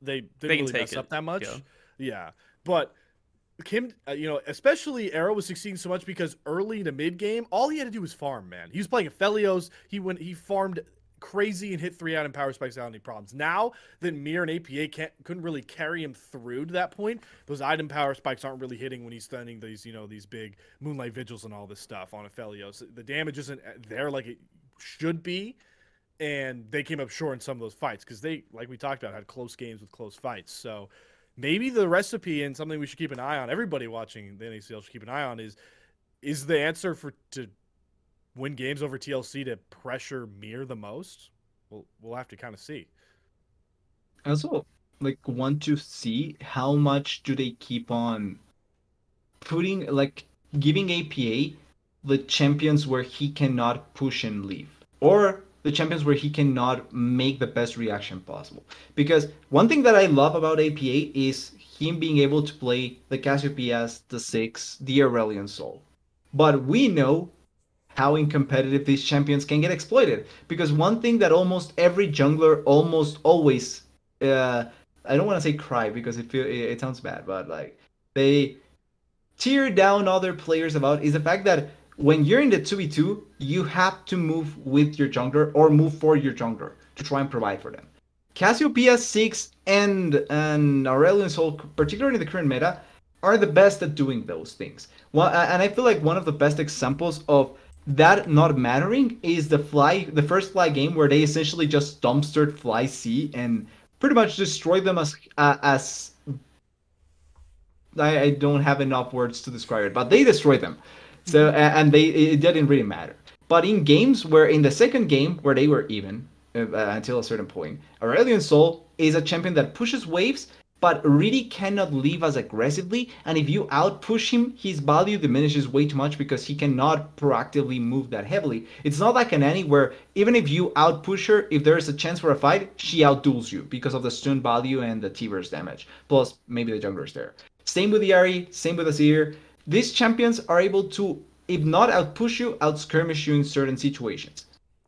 they didn't they really mess it. up that much. Yeah, yeah. but Kim, uh, you know, especially Arrow was succeeding so much because early to mid game, all he had to do was farm. Man, he was playing Aphelios. He went, he farmed crazy and hit three out in power spikes without any problems. Now that Mir and APA can't couldn't really carry him through to that point, those item power spikes aren't really hitting when he's stunning these, you know, these big moonlight vigils and all this stuff on Aphelios. The damage isn't uh, there like it should be and they came up short in some of those fights because they, like we talked about, had close games with close fights. So maybe the recipe and something we should keep an eye on. Everybody watching the NACL should keep an eye on is is the answer for to win games over TLC to pressure Mir the most. We'll we'll have to kind of see. Also like want to see how much do they keep on putting like giving APA the champions where he cannot push and leave or the champions where he cannot make the best reaction possible. Because one thing that I love about APA is him being able to play the Cassiopeia, the Ziggs, the Aurelion Sol. But we know how in competitive these champions can get exploited. Because one thing that almost every jungler almost always, uh, I don't want to say cry because it feel it, it sounds bad, but like they tear down other players about is the fact that when you're in the 2v2, you have to move with your jungler or move for your jungler to try and provide for them. Cassiopeia Ziggs and, and Aurelion Sol, particularly in the current meta, are the best at doing those things. Well, and I feel like one of the best examples of that not mattering is the fly, the first fly game where they essentially just dumpstered Fly C and pretty much destroyed them as uh, as I, I don't have enough words to describe it, but they destroyed them. So and they it didn't really matter. But in games where in the second game where they were even uh, until a certain point, Aurelion Sol is a champion that pushes waves but really cannot leave as aggressively. And if you outpush him, his value diminishes way too much because he cannot proactively move that heavily. It's not like an Annie where even if you outpush her, if there is a chance for a fight, she outduels you because of the stun value and the Tibbers damage. Plus, maybe the jungler's there. Same with the Ahri, same with Seer. These champions are able to, if not outpush you, outskirmish you in certain situations.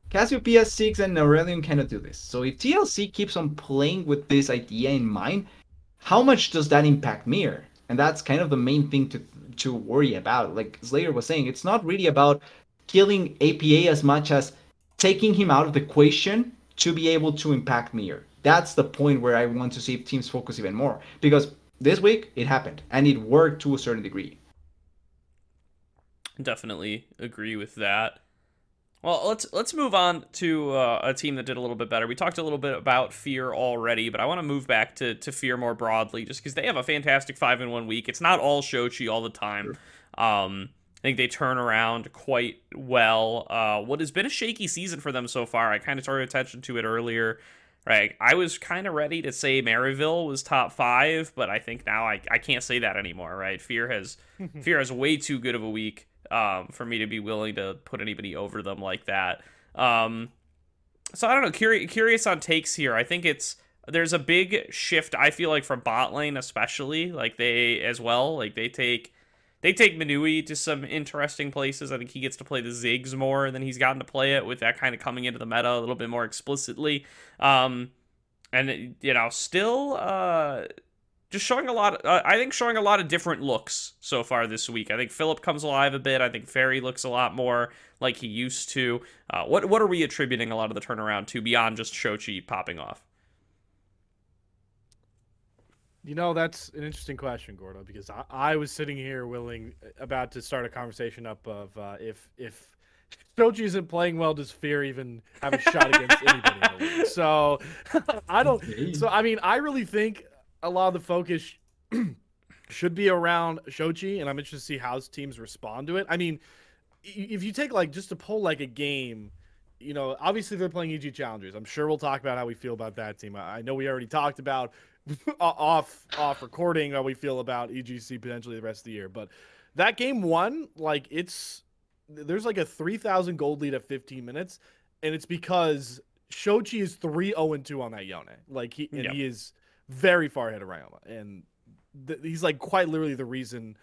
Cassiopeia, Ziggs, and Aurelion cannot do this. So if TLC keeps on playing with this idea in mind, how much does that impact Mir? And that's kind of the main thing to to worry about. Like Slayer was saying, it's not really about killing APA as much as taking him out of the equation to be able to impact Mir. That's the point where I want to see teams focus even more. Because this week it happened and it worked to a certain degree. Definitely agree with that. Well, let's let's move on to uh, a team that did a little bit better. We talked a little bit about Fear already, but I want to move back to, to Fear more broadly, just because they have a fantastic five in one week. It's not all Shochi all the time. Um, I think they turn around quite well. Uh, what has been a shaky season for them so far? I kind of drew attention to it earlier. Right, I was kind of ready to say Maryville was top five, but I think now I, I can't say that anymore. Right, Fear has Fear has way too good of a week um, for me to be willing to put anybody over them like that. Um, so I don't know. Curious, curious on takes here. I think it's there's a big shift. I feel like from bot lane, especially like they as well. Like they take they take Minui to some interesting places. I think he gets to play the Ziggs more than he's gotten to play it with that kind of coming into the meta a little bit more explicitly. Um, and you know, still uh, just showing a lot. Of, uh, I think showing a lot of different looks so far this week. I think Philip comes alive a bit. I think Perry looks a lot more like he used to. Uh, what what are we attributing a lot of the turnaround to beyond just Shochi popping off? You know, that's an interesting question, Gordo, because I, I was sitting here willing about to start a conversation up of uh, if if Shochi isn't playing well, does Fear even have a shot against anybody in the league? So I don't. So I mean, I really think a lot of the focus should be around Shochi, and I'm interested to see how teams respond to it. I mean, if you take like just to pull like a game, you know, obviously they're playing EG Challengers. I'm sure we'll talk about how we feel about that team. I know we already talked about off off recording how we feel about EGC potentially the rest of the year, but that game one, like it's there's like a 3,000 gold lead at 15 minutes, and it's because Shochi is 3 0 2 on that Yone. Like he and yep. he is very far ahead of Ryoma, and th- he's like quite literally the reason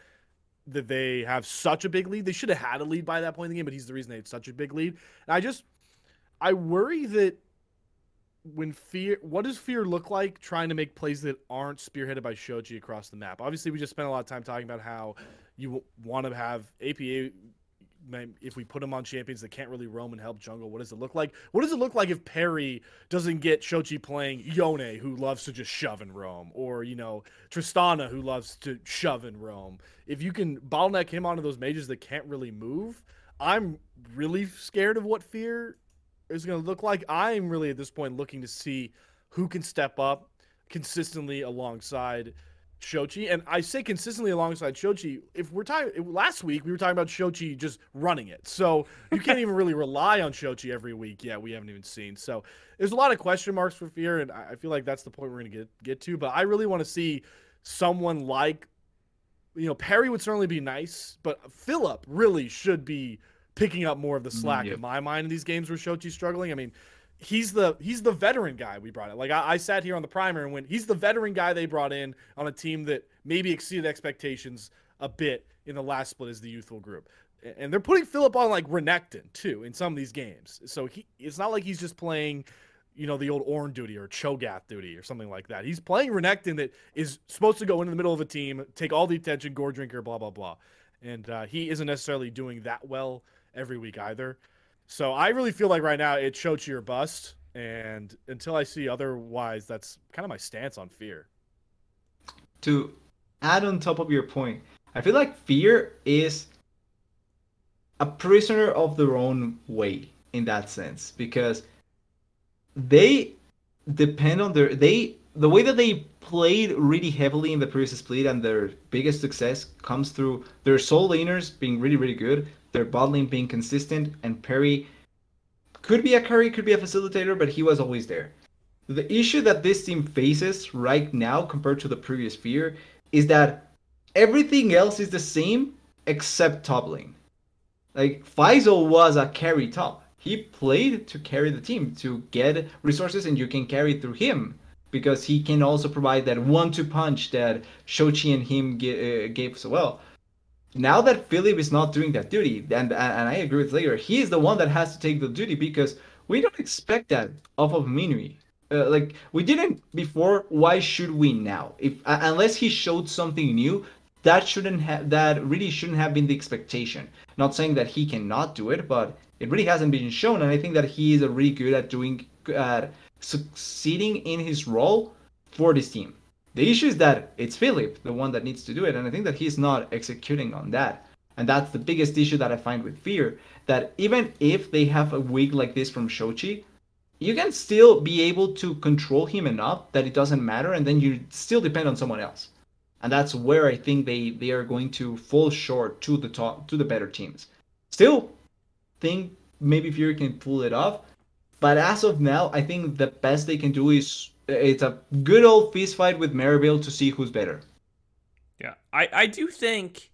that they have such a big lead. They should have had a lead by that point in the game, but he's the reason they had such a big lead. And I just, I worry that when fear, what does fear look like trying to make plays that aren't spearheaded by Shochi across the map? Obviously, we just spent a lot of time talking about how you want to have APA if we put him on champions that can't really roam and help jungle, what does it look like? What does it look like if Perry doesn't get Shochi playing Yone, who loves to just shove and roam, or you know Tristana, who loves to shove and roam? If you can bottleneck him onto those mages that can't really move, I'm really scared of what Fear is going to look like. I'm really at this point looking to see who can step up consistently alongside Shochi, and I say consistently alongside Shochi. If we're talking last week, we were talking about Shochi just running it, so you can't even really rely on Shochi every week. Yeah, we haven't even seen. So there's a lot of question marks for Fear, and I feel like that's the point we're gonna get get to. But I really want to see someone like, you know, Perry would certainly be nice, but Philip really should be picking up more of the slack mm, yep. in my mind in these games where Shochi's struggling. I mean, he's the he's the veteran guy we brought in. Like I, I, sat here on the primer and went, he's the veteran guy they brought in on a team that maybe exceeded expectations a bit in the last split as the youthful group. And they're putting Philip on like Renekton too in some of these games. So he it's not like he's just playing, you know, the old Ornn duty or Cho'Gath duty or something like that. He's playing Renekton that is supposed to go into the middle of a team, take all the attention, Goredrinker, blah blah blah. And uh, he isn't necessarily doing that well every week either. So I really feel like right now it's Shochi or bust, and until I see otherwise, that's kind of my stance on fear. To add on top of your point, I feel like fear is a prisoner of their own way in that sense because they depend on their they the way that they played really heavily in the previous split and their biggest success comes through their soul laners being really, really good, their bot lane being consistent, and Perry could be a carry, could be a facilitator, but he was always there. The issue that this team faces right now compared to the previous fear is that everything else is the same except top lane. Like Faisal was a carry top. He played to carry the team, to get resources, and you can carry through him because he can also provide that one-two punch that Shochi and him uh, gave so well. Now that Philip is not doing that duty, and and I agree with Slayer, he is the one that has to take the duty because we don't expect that off of Minui. Uh, like we didn't before. Why should we now? If uh, unless he showed something new, that shouldn't have that really shouldn't have been the expectation. Not saying that he cannot do it, but it really hasn't been shown, and I think that he is really good at doing at succeeding in his role for this team. The issue is that it's Philip, the one that needs to do it, and I think that he's not executing on that. And that's the biggest issue that I find with Fear. That even if they have a week like this from Shochi, you can still be able to control him enough that it doesn't matter, and then you still depend on someone else. And that's where I think they, they are going to fall short to the top to the better teams. Still think maybe Fury can pull it off, but as of now, I think the best they can do is it's a good old fist fight with Maryville to see who's better. Yeah, I, I do think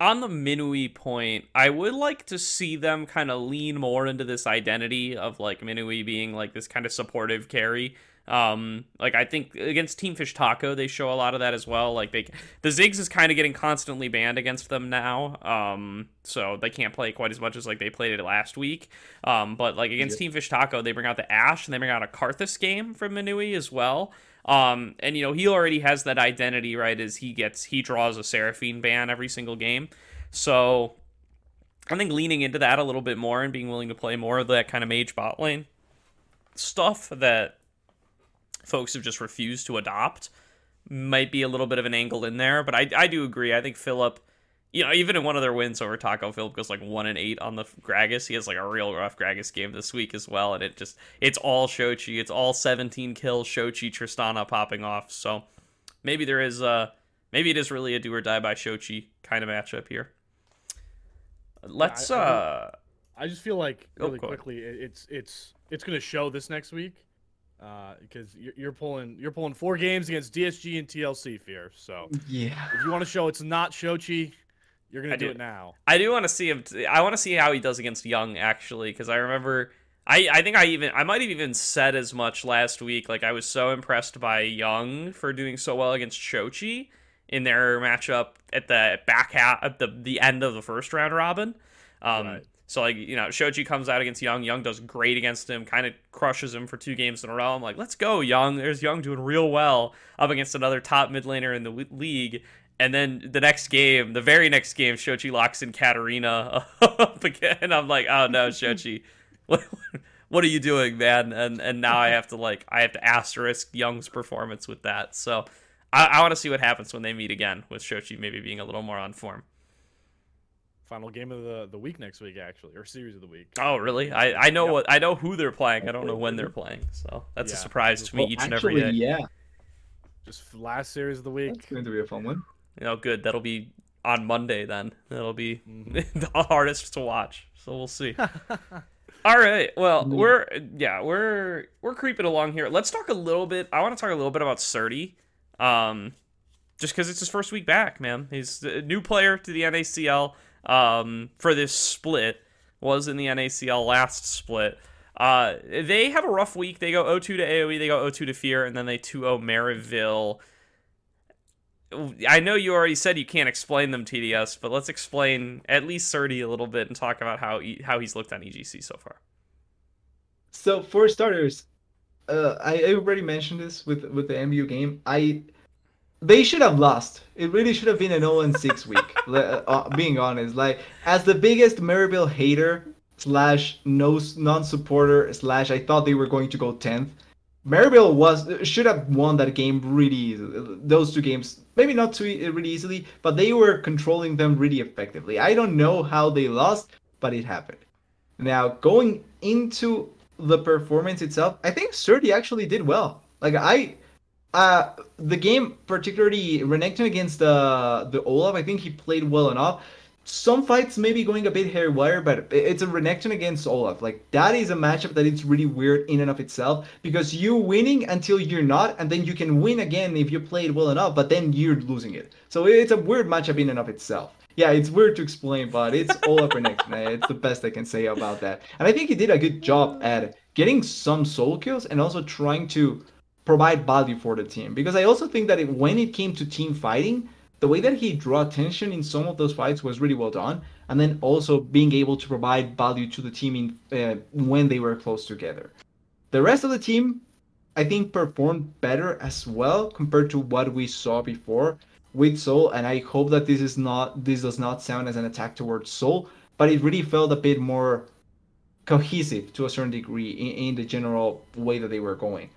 on the Minui point, I would like to see them kind of lean more into this identity of like Minui being like this kind of supportive carry. Um, like I think against Team Fish Taco, they show a lot of that as well. Like they, the Ziggs is kind of getting constantly banned against them now. Um, so they can't play quite as much as like they played it last week. Um, but like against Team Fish Taco, they bring out the Ashe and they bring out a Karthus game from Minui as well. Um, and you know, he already has that identity, right? As he gets, he draws a Seraphine ban every single game. So I think leaning into that a little bit more and being willing to play more of that kind of mage bot lane stuff that folks have just refused to adopt might be a little bit of an angle in there. But I, I do agree. I think Philip, you know, even in one of their wins over Taco, Philip goes like one and eight on the Gragas. He has like a real rough Gragas game this week as well, and it just it's all Shochi. It's all 17 kills, Shochi, Tristana popping off. So maybe there is a maybe it is really a do or die by Shochi kind of matchup here. Let's I, I, uh I just feel like Oh, really ahead. quickly it's it's it's gonna show this next week. Because you're, you're pulling you're pulling four games against DSG and TLC Fear. So Yeah. if you want to show it's not Shochi, you're gonna do do. it now. I do want to see him. T- I want to see how he does against Young actually, because I remember. I, I think I even I might have even said as much last week. Like I was so impressed by Young for doing so well against Shochi in their matchup at the back half at the the end of the first round robin. Um, Right. So like you know Shochi comes out against Young. Young does great against him. Kind of crushes him for two games in a row. I'm like, let's go Young. There's Young doing real well up against another top mid laner in the w- league. And then the next game, the very next game, Shochi locks in Katarina up again. I'm like, oh no, Shochi, what, what are you doing, man? And and now I have to like, I have to asterisk Young's performance with that. So I, I want to see what happens when they meet again with Shochi maybe being a little more on form. Final game of the, the week next week, actually, or series of the week. Oh really? I, I know Yep. what I know who they're playing. I don't know when they're playing. So that's a surprise to me Well, each and actually, every day. yeah, Just last series of the week. that's going to be a fun one. You know, good. That'll be on Monday then. That'll be Mhm. the hardest to watch. So we'll see. All right. Well, Mhm. we're yeah, we're we're creeping along here. Let's talk a little bit. I want to talk a little bit about Surdy. Um just cuz it's his first week back, man. He's a new player to the NACL um for this split. Was in the NACL last split. Uh they have a rough week. They go 0-2 to AoE, they go 0-2 to Fear and then they 2-0 Maryville. I know you already said you can't explain them TDS, but let's explain at least Surdy a little bit and talk about how he, how he's looked on EGC so far. So for starters, uh, I, already mentioned this with with the MU game. I they should have lost. It really should have been an 0 and 6 week. uh, being honest, like as the biggest Maryville hater slash no non supporter slash I thought they were going to go 10th. Maryville was should have won that game really easily. Those two games, maybe not too really easily, but they were controlling them really effectively. I don't know how they lost, but it happened. Now going into the performance itself, I think Surdy actually did well. Like I uh, the game, particularly Renekton against the the Olaf, I think he played well enough. Some fights maybe going a bit haywire, but it's a Renekton against Olaf. Like that is a matchup that it's really weird in and of itself because you winning until you're not, and then you can win again if you played well enough, but then you're losing it. So it's a weird matchup in and of itself. Yeah, it's weird to explain, but it's Olaf Renekton. It's the best I can say about that. And I think he did a good job at getting some soul kills and also trying to provide value for the team. Because I also think that it, when it came to team fighting, the way that he drew attention in some of those fights was really well done. And then also being able to provide value to the team in, uh, when they were close together. The rest of the team, I think, performed better as well compared to what we saw before with Soul. And I hope that this is not this does not sound as an attack towards Soul, but it really felt a bit more cohesive to a certain degree in, in the general way that they were going.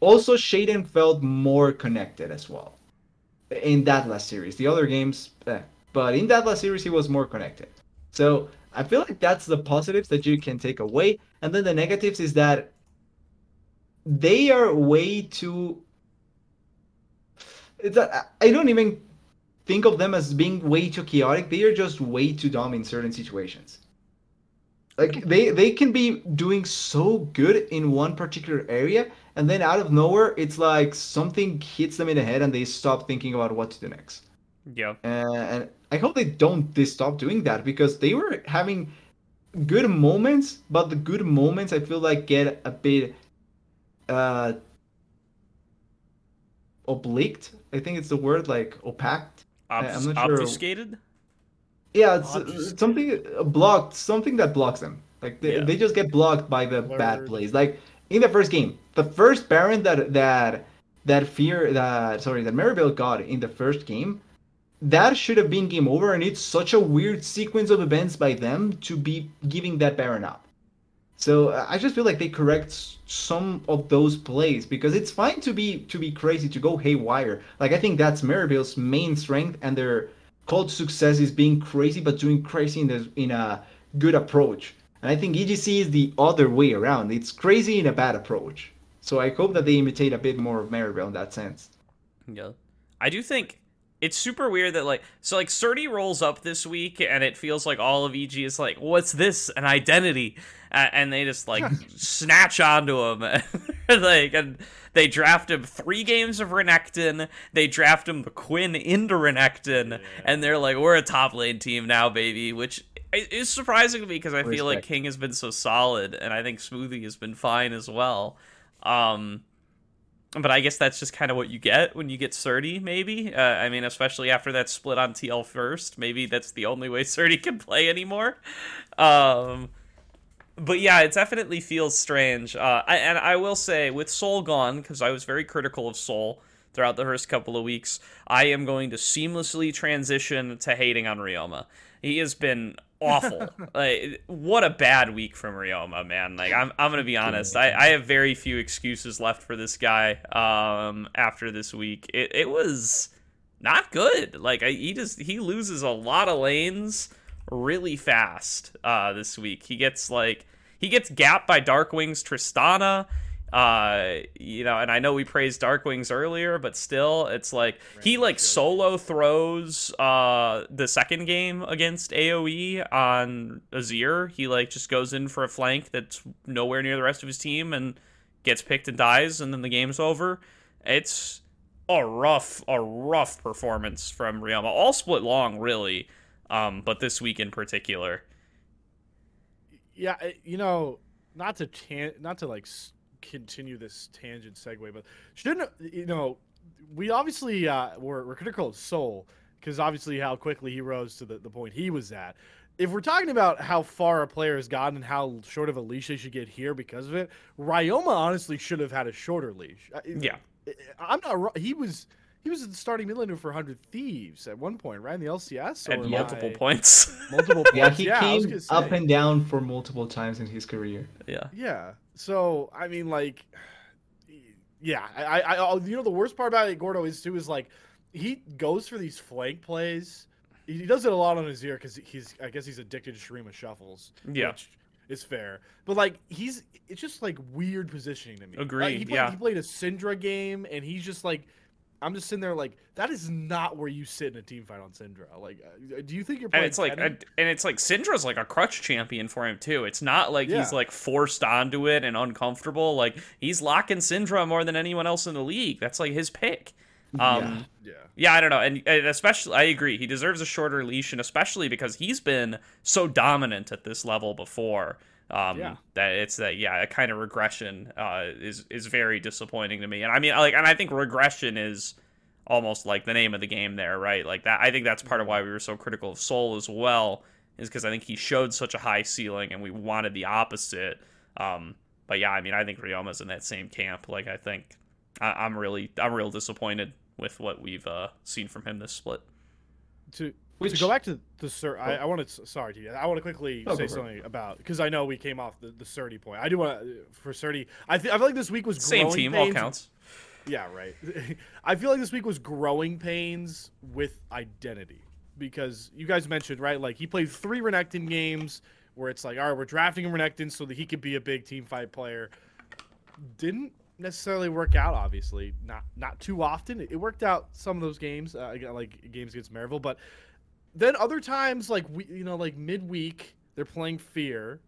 Also, Shaden felt more connected as well in that last series. The other games, eh, but in that last series, he was more connected. So I feel like that's the positives that you can take away. And then the negatives is that they are way too. A, I don't even think of them as being way too chaotic. They are just way too dumb in certain situations. Like they they can be doing so good in one particular area, and then out of nowhere, it's like something hits them in the head, and they stop thinking about what to do next. Yeah. And I hope they don't they stop doing that because they were having good moments, but the good moments I feel like get a bit uh obliqued. I think it's the word like opaque. Obf- I'm not sure. Obfuscated. Yeah, it's, it's something blocked, something that blocks them. Like they, yeah. they just get blocked by the Word. bad plays. Like in the first game, the first Baron that that that fear that sorry that Maryville got in the first game, that should have been game over, and it's such a weird sequence of events by them to be giving that Baron up. So uh, I just feel like they correct some of those plays because it's fine to be to be crazy to go haywire. Like I think that's Maryville's main strength, and their called success is being crazy, but doing crazy in, the, in a good approach. And I think EGC is the other way around. It's crazy in a bad approach. So I hope that they imitate a bit more of Maryville in that sense. Yeah. I do think it's super weird that like so like Surdy rolls up this week and it feels like all of EG is like, what's this? An identity. Uh, and they just like snatch onto him. like and they draft him three games of Renekton. They draft him the Quinn into Renekton, yeah. and they're like, "We're a top lane team now, baby," which is surprising to me because I Respect. feel like King has been so solid, and I think Smoothie has been fine as well. Um, but I guess that's just kind of what you get when you get Surdy, maybe. Uh, I mean, especially after that split on TL first, maybe that's the only way Surdy can play anymore. Um, but yeah, it definitely feels strange. Uh, I, and I will say, with Soul gone, because I was very critical of Soul throughout the first couple of weeks, I am going to seamlessly transition to hating on Ryoma. He has been awful. like, what a bad week from Ryoma, man. Like I'm, I'm gonna be honest. I, I have very few excuses left for this guy. Um, after this week, it, it was not good. Like I, he just he loses a lot of lanes really fast uh, this week. He gets like he gets gapped by Darkwing's Tristana. Uh, you know, and I know we praised Darkwings earlier, but still, it's like he like solo throws uh the second game against AOE on Azir. He like just goes in for a flank that's nowhere near the rest of his team and gets picked and dies, and then the game's over. It's a rough, a rough performance from Ryoma. All split long, really um, but this week in particular. Yeah, you know, not to tan- not to like continue this tangent segue, but shouldn't you know? We obviously uh, were, were critical of Soul because obviously how quickly he rose to the, the point he was at. If we're talking about how far a player has gotten and how short of a leash they should get here because of it, Ryoma honestly should have had a shorter leash. Yeah, I'm not. He was he was the starting midlaner for 100 Thieves at one point, right? In the LCS? At multiple I... points. Multiple points. Yeah, he yeah, came up and down for multiple times in his career. Yeah. Yeah. So, I mean, like, yeah, I, I, I you know, the worst part about it, Gordo, is too, is like, he goes for these flank plays. He does it a lot on Azir because he's, I guess he's addicted to Shurima shuffles. Yeah. Which, is fair. But like he's it's just like weird positioning to me. Like, Agreed, he played, yeah. He played a Syndra game and he's just like I'm just sitting there like that is not where you sit in a team fight on Syndra. Like uh, do you think you're and it's like and it's like Syndra's like a crutch champion for him too. It's not like he's like forced onto it and uncomfortable. Like he's locking Syndra more than anyone else in the league. That's like his pick. Um, yeah. Yeah, I don't know, and, and especially I agree. He deserves a shorter leash, and especially because he's been so dominant at this level before. Um, Yeah. that it's that yeah, a kind of regression uh, is is very disappointing to me. And I mean, like, and I think regression is almost like the name of the game there, right? Like that. I think that's part of why we were so critical of Soul as well, is because I think he showed such a high ceiling, and we wanted the opposite. Um, but yeah, I mean, I think Ryoma's in that same camp. Like, I think I, I'm really I'm real disappointed with what we've uh, seen from him this split. To Which to go back to the sir, I, Oh. I want to sorry to you. I want to quickly Oh, say go it. something about because I know we came off the the Surdy point. I do want to for Surdy. I th- I feel like this week was Same growing team, all counts. Yeah, right. I feel like this week was growing pains with identity because you guys mentioned right, like he played three Renekton games where it's like, all right, we're drafting him Renekton so that he could be a big team fight player. Didn't necessarily work out, obviously, not not too often. It worked out some of those games, uh, like games against Maryville, but then other times, like we, you know, like midweek, they're playing Fear,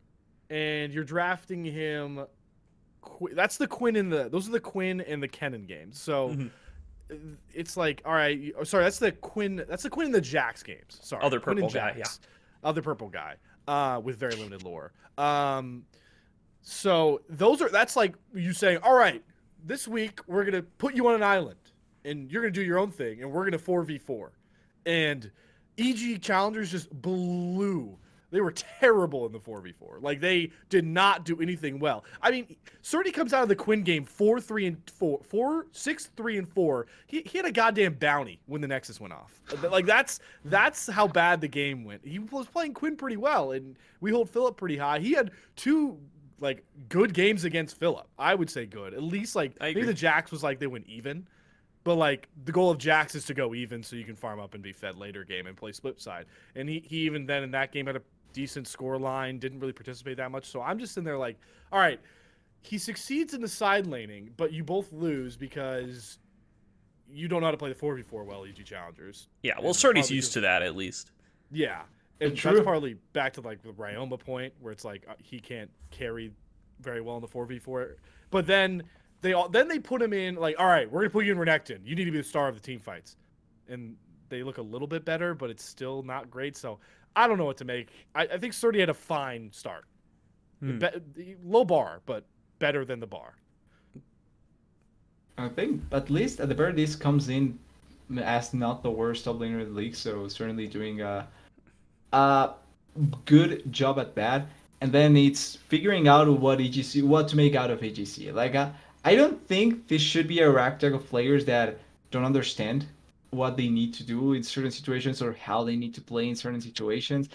and you're drafting him. Qu- That's the Quinn and the those are the Quinn and the Kennen games. So Mhm. it's like, all right, oh, sorry, that's the Quinn. That's the Quinn and the Jax games. Sorry, Other purple guy, Jax. Other purple guy, uh, with very limited lore. Um, so those are that's like you saying, all right, this week we're gonna put you on an island and you're gonna do your own thing and we're gonna four v four, and EG challengers just blew. They were terrible in the 4v4. Like they did not do anything well. I mean, Surdy comes out of the Quinn game 4 3 and 4 4 6 3 and 4. He, he had a goddamn bounty when the Nexus went off. Like that's that's how bad the game went. He was playing Quinn pretty well and we hold Philip pretty high. He had two like good games against Philip. I would say good. At least like I maybe agree. the Jax was like they went even. But like the goal of Jax is to go even so you can farm up and be fed later game and play split side. And he, he even then in that game had a decent score line, didn't really participate that much. So I'm just in there like, all right, he succeeds in the side laning, but you both lose because you don't know how to play the 4v4 well, EG Challengers. Yeah, well, And Surdy's used just- to that at least. Yeah. And True. that's partly back to like the Ryoma point where it's like uh, he can't carry very well in the 4v4. But then they all then they put him in like, all right, we're gonna put you in Renekton. You need to be the star of the team fights. And they look a little bit better, but it's still not great. So I don't know what to make. I, I think Surdy had a fine start. Hmm. Be- low bar, but better than the bar. I think at least at the very least comes in as not the worst top laner in the league, so certainly doing a, a good job at that. And then it's figuring out what EGC, what to make out of EGC. Like uh, I don't think this should be a ragtag of players that don't understand what they need to do in certain situations or how they need to play in certain situations.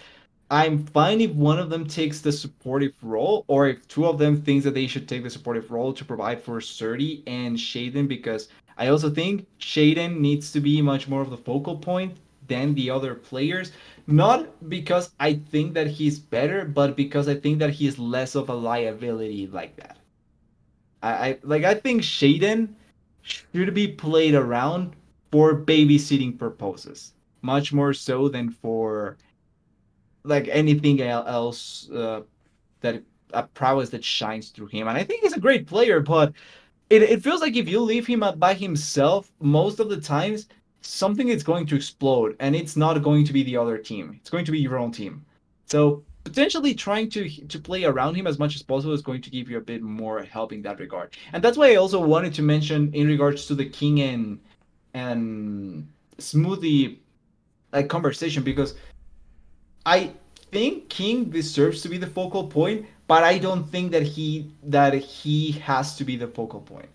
I'm fine if one of them takes the supportive role, or if two of them thinks that they should take the supportive role to provide for Surdy and Shaden, because I also think Shaden needs to be much more of the focal point than the other players. Not because I think that he's better, but because I think that he's less of a liability like that. I, I like I think Shaden should be played around for babysitting purposes, much more so than for like anything else uh, that a prowess that shines through him. And I think he's a great player, but it, it feels like if you leave him by himself, most of the times something is going to explode, and it's not going to be the other team. It's going to be your own team. So potentially trying to to play around him as much as possible is going to give you a bit more help in that regard. And that's why I also wanted to mention in regards to the king and and smoothie like conversation because I think King deserves to be the focal point, but I don't think that he that he has to be the focal point.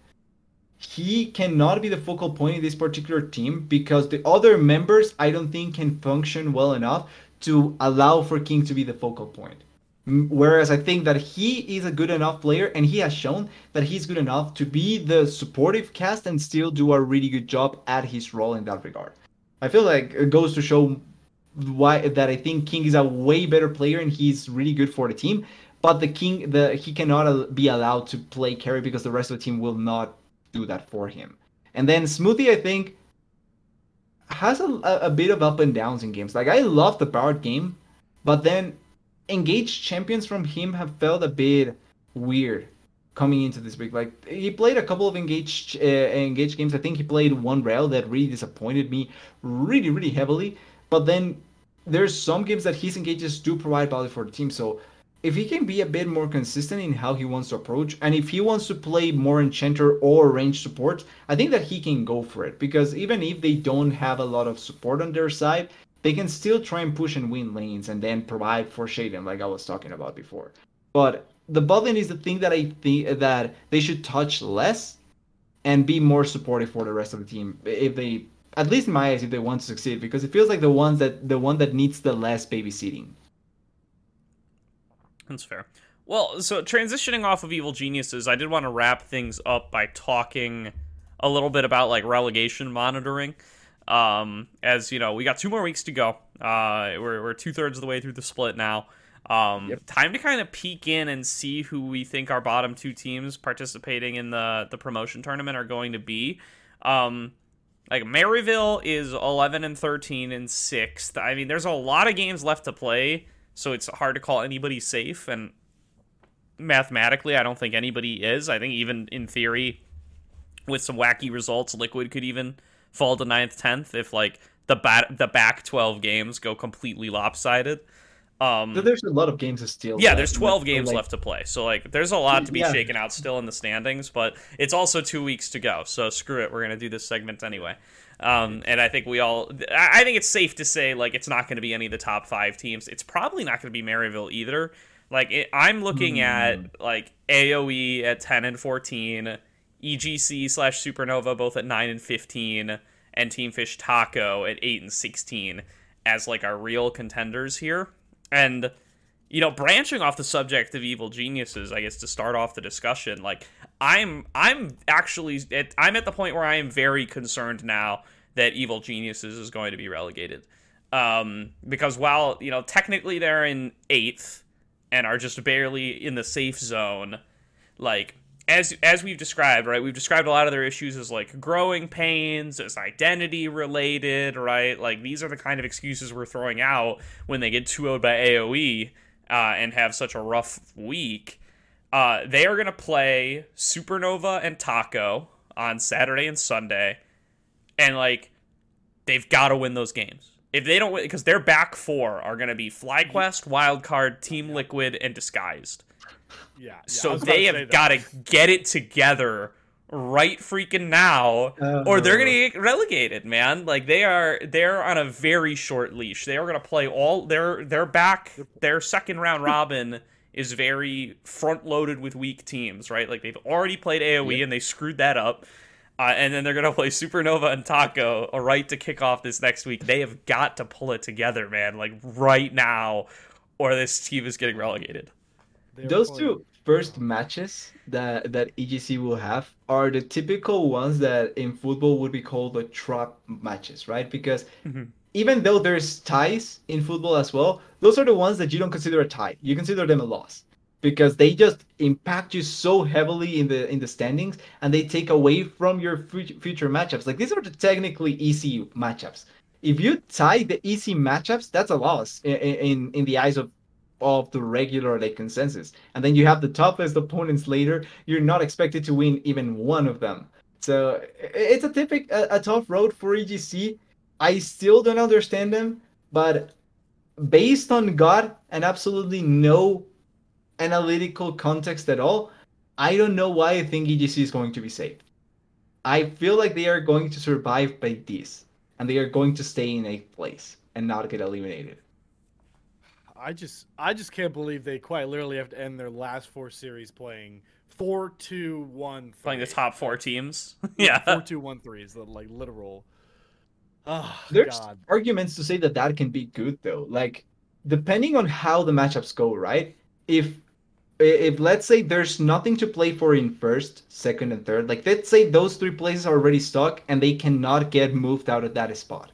He cannot be the focal point in this particular team because the other members I don't think can function well enough to allow for King to be the focal point. Whereas I think that he is a good enough player and he has shown that he's good enough to be the supportive cast and still do a really good job at his role in that regard. I feel like it goes to show why that I think King is a way better player and he's really good for the team. but the king the he cannot be allowed to play carry because the rest of the team will not do that for him. And then Smoothie, I think, has a, a, bit of up and downs in games. Like I love the Bard game, but then engaged champions from him have felt a bit weird coming into this week. Like he played a couple of engaged uh, engaged games. I think he played one Rell that really disappointed me really really heavily. But then there's some games that his engages do provide value for the team. So if he can be a bit more consistent in how he wants to approach, and if he wants to play more enchanter or range support, I think that he can go for it. Because even if they don't have a lot of support on their side, they can still try and push and win lanes and then provide for Shaden, like I was talking about before. But the bot lane is the thing that I think that they should touch less and be more supportive for the rest of the team if they at least in my eyes if they want to succeed because it feels like the ones that the one that needs the less babysitting That's fair. Well, so transitioning off of Evil Geniuses, I did want to wrap things up by talking a little bit about like relegation monitoring. Um, as you know, we got two more weeks to go. Uh, we're we're two thirds of the way through the split now. Um, Yep. time to kind of peek in and see who we think our bottom two teams participating in the the promotion tournament are going to be. Um, like Maryville is 11 and 13 and sixth. I mean, there's a lot of games left to play, so it's hard to call anybody safe. And mathematically, I don't think anybody is. I think even in theory, with some wacky results, Liquid could even fall to ninth, tenth if like the bat the back 12 games go completely lopsided. Um, So there's a lot of games to still yeah, there's 12 but, games like, left to play. So like there's a lot to be Yeah. shaken out still in the standings, but it's also 2 weeks to go. So screw it, we're going to do this segment anyway. Um, and I think we all I think it's safe to say like it's not going to be any of the top 5 teams. It's probably not going to be Maryville either. Like it, I'm looking Hmm. at like AOE at 10 and 14, EGC slash Supernova both at 9 and 15, and Team Fish Taco at 8 and 16 as like our real contenders here. And you know, branching off the subject of evil geniuses, I guess to start off the discussion, like I'm I'm actually at, I'm at the point where I am very concerned now that evil geniuses is going to be relegated. Um, because while you know technically they're in eighth and are just barely in the safe zone, like as as we've described, right? We've described a lot of their issues as like growing pains, as identity related, right? Like these are the kind of excuses we're throwing out when they get 2-0 by AOE uh, and have such a rough week. Uh, they are gonna play Supernova and Taco on Saturday and Sunday, and like they've got to win those games. If they don't win, because their back four are gonna be FlyQuest, Wildcard, Team Liquid, and Disguised Yeah. yeah, so they have got to get it together right freaking now or they're gonna get relegated man like they are they're on a very short leash they are gonna play all their their back their second round robin is very front loaded with weak teams right? Like they've already played aoe and they screwed that up uh, and then they're gonna play supernova and taco a right to kick off this next week. They have got to pull it together man like right now or this team is getting relegated. They're Those playing- two first matches that that EGC will have are the typical ones that in football would be called the trap matches, right? Because Mhm. Even though there's ties in football as well, those are the ones that you don't consider a tie. You consider them a loss because they just impact you so heavily in the in the standings and they take away from your fu- future matchups. Like these are the technically easy matchups. If you tie the easy matchups, that's a loss in in, in the eyes of of the regular like consensus. And then you have the toughest opponents later. You're not expected to win even one of them. So it's a typical a, a tough road for EGC. I still don't understand them, but based on God and absolutely no analytical context at all, I don't know why I think EGC is going to be safe. I feel like they are going to survive by this, and they are going to stay in eighth place and not get eliminated. I just I just can't believe they quite literally have to end their last four series playing four two one playing the top four teams. yeah. four, two, one, three is the like literal. Oh There's God. arguments to say that that can be good though. Like depending on how the matchups go, right? If if let's say there's nothing to play for in first, second, and third, like let's say those three places are already stuck and they cannot get moved out of that spot.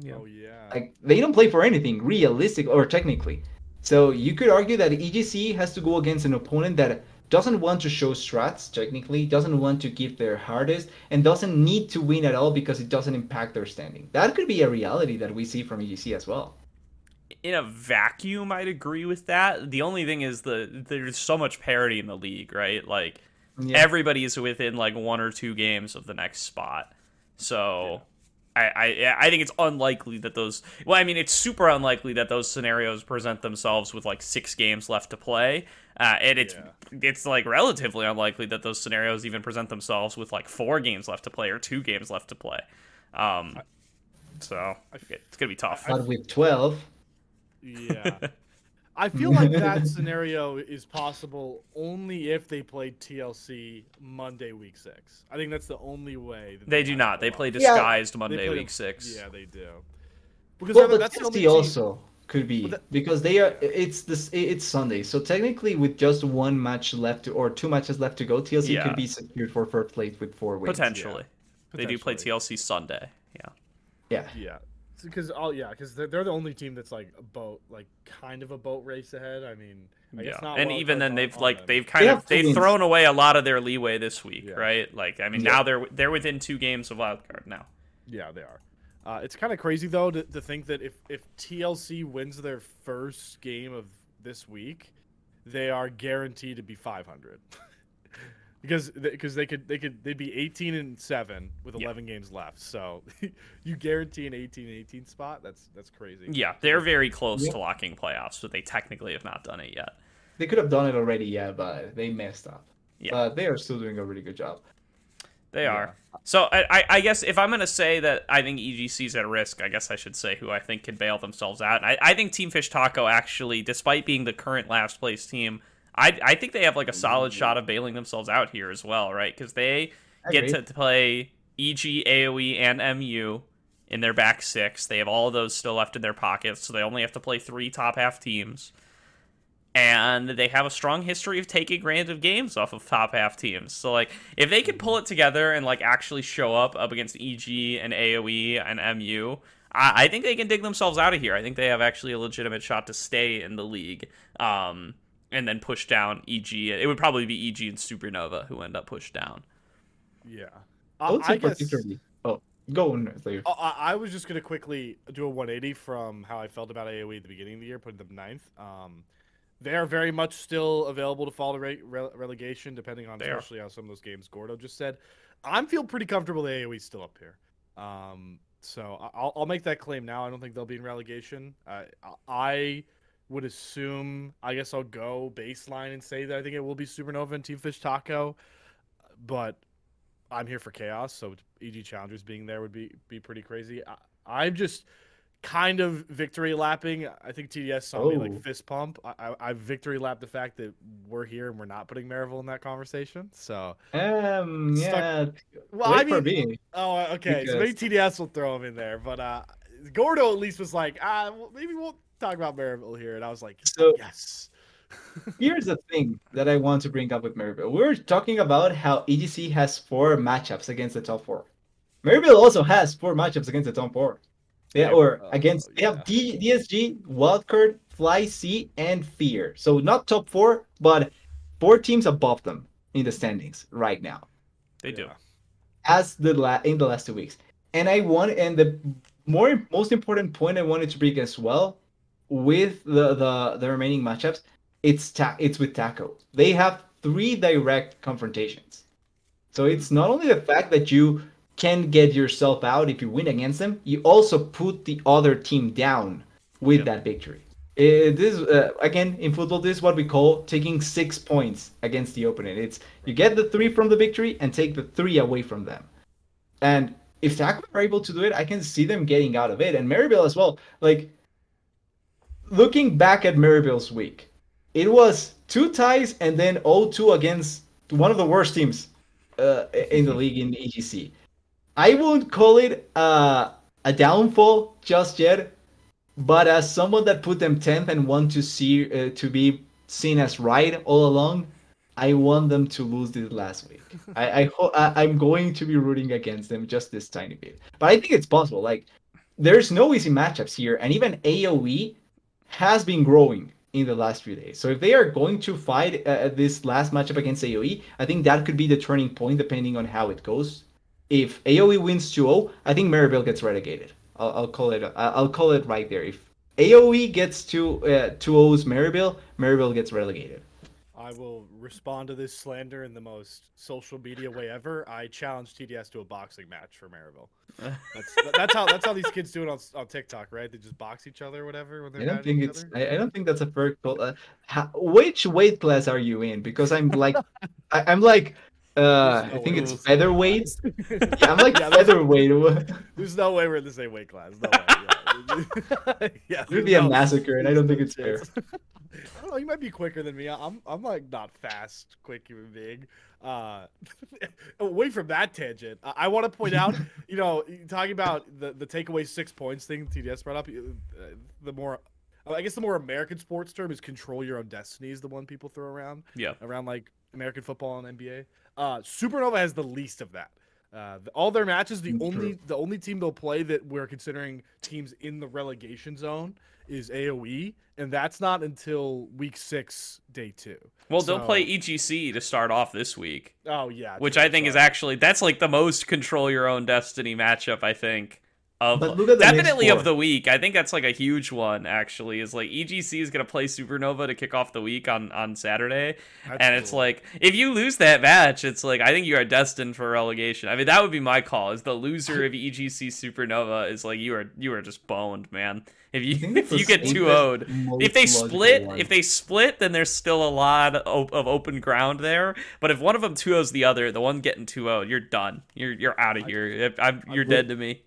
Yeah. Oh yeah. Like they don't play for anything realistic or technically. So you could argue that EGC has to go against an opponent that doesn't want to show strats technically, doesn't want to give their hardest, and doesn't need to win at all because it doesn't impact their standing. That could be a reality that we see from EGC as well. In a vacuum, I'd agree with that. The only thing is the there's so much parity in the league, right? Like Yeah. everybody is within like one or two games of the next spot. So I, I I think it's unlikely that those well I mean it's super unlikely that those scenarios present themselves with like six games left to play. Uh, and it's Yeah. it's like relatively unlikely that those scenarios even present themselves with like four games left to play or two games left to play. Um, so it's gonna be tough. But with 12, Yeah. I feel like that scenario is possible only if they play TLC Monday week six. I think that's the only way. That They do not. They play up. Yeah. Disguised They Monday play week them- six. Yeah, they do. Because well, but that's the only TLC team- also could be that- because they are. It's this. It's Sunday, so technically, with just one match left to, or two matches left to go, TLC Yeah. could be secured for first place with four wins. Potentially. They do play TLC Sunday. Yeah. Yeah. Yeah, because oh yeah, because they're, they're the only team that's like a boat, like kind of a boat race ahead. I mean, I yeah. guess not. And even then on- they've on like them. they've kind They of they've wins. thrown away a lot of their leeway this week, Yeah. right? Like I mean Yeah. now they're they're within two games of wild card now. Yeah, they are. Uh, it's kind of crazy though to, to think that if if TLC wins their first game of this week, they are guaranteed to be 500. because because they could they could they'd be 18 and 7 with Yeah. 11 games left. So you guarantee an 18 and 18 spot. That's that's crazy. Yeah, they're very close Yeah. to locking playoffs, but they technically have not done it yet. They could have done it already, yeah, but they messed up. Yeah. But they are still doing a really good job. They Yeah. are. So I, I, I guess if I'm gonna say that I think EGC's at risk, I guess I should say who I think can bail themselves out. And I, I think Team Fish Taco actually, despite being the current last place team, I, I think they have like a solid shot of bailing themselves out here as well, right? Because they get agree. to play EG, AOE, and MU in their back six. They have all of those still left in their pockets, so they only have to play three top half teams. And they have a strong history of taking random games off of top half teams. So like if they can pull it together and like actually show up up against EG and AOE and MU, I, I think they can dig themselves out of here. I think they have actually a legitimate shot to stay in the league. Um and then push down EG. It would probably be EG and Supernova who end up pushed down. Yeah. I I, I guess. Oh, go on, I, I was just gonna quickly do a 180 from how I felt about AOE at the beginning of the year, putting them ninth. Um, they are very much still available to fall to re- rele- relegation, depending on They are. especially how some of those games Gordo just said. I'm feel pretty comfortable that AOE's still up here. Um, so I- I'll, I'll make that claim now. I don't think they'll be in relegation. Uh, I would assume. I guess I'll go baseline and say that I think it will be Supernova and Team Fish Taco, but I'm here for chaos, so EG Challengers being there would be be pretty crazy. I, I'm just kind of victory lapping. I think TDS saw me Oh. like fist pump. I, I, I victory lap the fact that we're here and we're not putting Maryville in that conversation. So, Um, Stuck- yeah. well, wait I mean, me. oh, okay, so maybe TDS will throw him in there, but uh, Gordo at least was like, ah, well, maybe we'll talk about Maryville here, and I was like, So yes. here's the thing that I want to bring up with Maryville. We are talking about how EGC has four matchups against the top four. Maryville also has four matchups against the top four. Yeah, Yeah, or uh, against they have D, DSG, Wildcard, Fly C, and Fear. So not top four, but four teams above them in the standings right now. They do. As the la- in the last two weeks. And I want and the more most important point I wanted to bring as well with the the, the remaining matchups, it's ta- it's with Taco. They have three direct confrontations. So it's not only the fact that you can get yourself out if you win against them, you also put the other team down with Yep. that victory. Uh, this uh, again in football, this is what we call taking six points against the opponent. It's you get the three from the victory and take the three away from them. And if Taco are able to do it, I can see them getting out of it. And Maryville as well. Like looking back at Maryville's week, it was two ties and then 0-2 against one of the worst teams uh, in the league in EGC. I won't call it uh, a downfall just yet, but as someone that put them 10th and want to see uh, to be seen as right all along, I want them to lose this last week. I, I ho- I I'm going to be rooting against them just this tiny bit, but I think it's possible. Like there's no easy matchups here, and even AOE has been growing in the last few days. So if they are going to fight uh, this last matchup against AOE, I think that could be the turning point depending on how it goes. If AOE wins 2-0, I think Maryville gets relegated. I'll, I'll call it. I'll call it right there. If AOE gets to uh, 2-0's Maryville, Maryville gets relegated. I will respond to this slander in the most social media way ever. I challenge TDS to a boxing match for Maryville. That's that's how that's how these kids do it on, on TikTok, right? They just box each other or whatever when they're. I don't think it's. I, I, don't think that's a fair call. Uh, how, which weight class are you in? Because I'm like, I, am like, uh, no I think it's featherweight. yeah, I'm like yeah, featherweight. There's no way we're in the same weight class. No way. Yeah, yeah it would be no, a massacre, and I don't think it's fair. I don't know. You might be quicker than me. I'm I'm like not fast, quick human being. Uh, away from that tangent, I, I want to point out, you know, talking about the the takeaway six points thing TDS brought up. Uh, the more, I guess, the more American sports term is control your own destiny is the one people throw around. Yeah. Around like American football and NBA. Uh, Supernova has the least of that. Uh, all their matches, the only the only team they'll play that we're considering teams in the relegation zone is AOE, and that's not until week six, day two. Well, so, they'll play EGC to start off this week. Oh yeah, which I think sorry. is actually that's like the most control your own destiny matchup. I think of definitely of the week. I think that's like a huge one. Actually, is like EGC is gonna play Supernova to kick off the week on on Saturday, that's and cool. it's like if you lose that match, it's like I think you are destined for relegation. I mean, that would be my call. Is the loser of EGC Supernova is like you are you are just boned, man. If you if you get too owed, if they split, one. if they split, then there's still a lot of, of open ground there. But if one of them 2-0s the other, the one getting 2-0, you're done. You're you're out of here. I'm, you're dead to me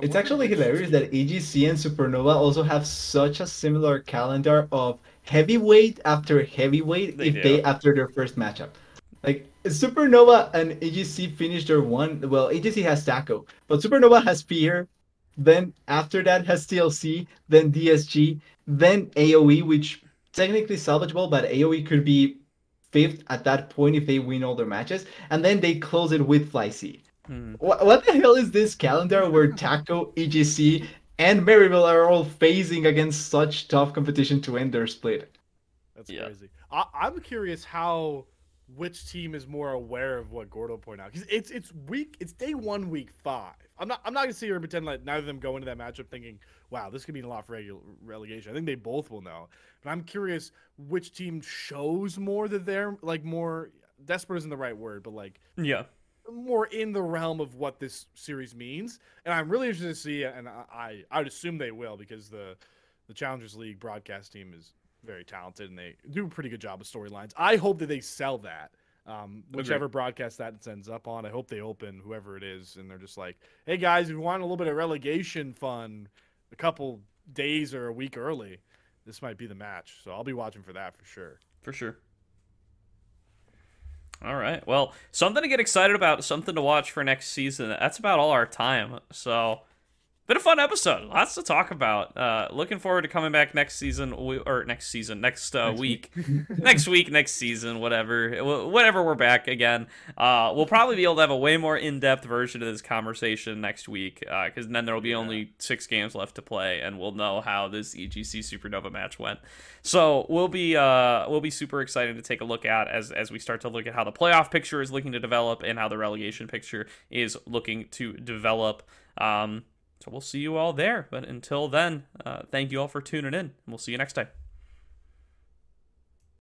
it's actually hilarious that EGC and Supernova also have such a similar calendar of heavyweight after heavyweight they if do. they after their first matchup. Like Supernova and EGC finished their one. Well, EGC has Taco, but Supernova has Fear. Then after that has TLC, then DSG, then AOE, which technically salvageable, but AOE could be fifth at that point if they win all their matches, and then they close it with FlyC. Hmm. What, what the hell is this calendar where Taco, EGC, and Maryville are all phasing against such tough competition to end their split? That's yeah. crazy. I, I'm curious how which team is more aware of what Gordo pointed out because it's it's week it's day one week five. I'm not I'm not gonna sit here and pretend like neither of them go into that matchup thinking, wow, this could mean a lot for regu- relegation. I think they both will know, but I'm curious which team shows more that they're like more desperate isn't the right word, but like yeah more in the realm of what this series means, and I'm really interested to see. And I I would assume they will because the the Challengers League broadcast team is very talented and they do a pretty good job of storylines. I hope that they sell that. Um, whichever Agreed. broadcast that ends up on, I hope they open whoever it is, and they're just like, "Hey guys, if you want a little bit of relegation fun, a couple days or a week early, this might be the match." So I'll be watching for that for sure. For sure. All right. Well, something to get excited about, something to watch for next season. That's about all our time. So been a fun episode. Lots to talk about. Uh, looking forward to coming back next season or next season, next, uh, next week, next week, next season, whatever, whatever we're back again. Uh, we'll probably be able to have a way more in-depth version of this conversation next week because uh, then there will be yeah. only six games left to play, and we'll know how this EGC Supernova match went. So we'll be uh, we'll be super excited to take a look at as as we start to look at how the playoff picture is looking to develop and how the relegation picture is looking to develop. Um, so we'll see you all there. But until then, uh, thank you all for tuning in. We'll see you next time.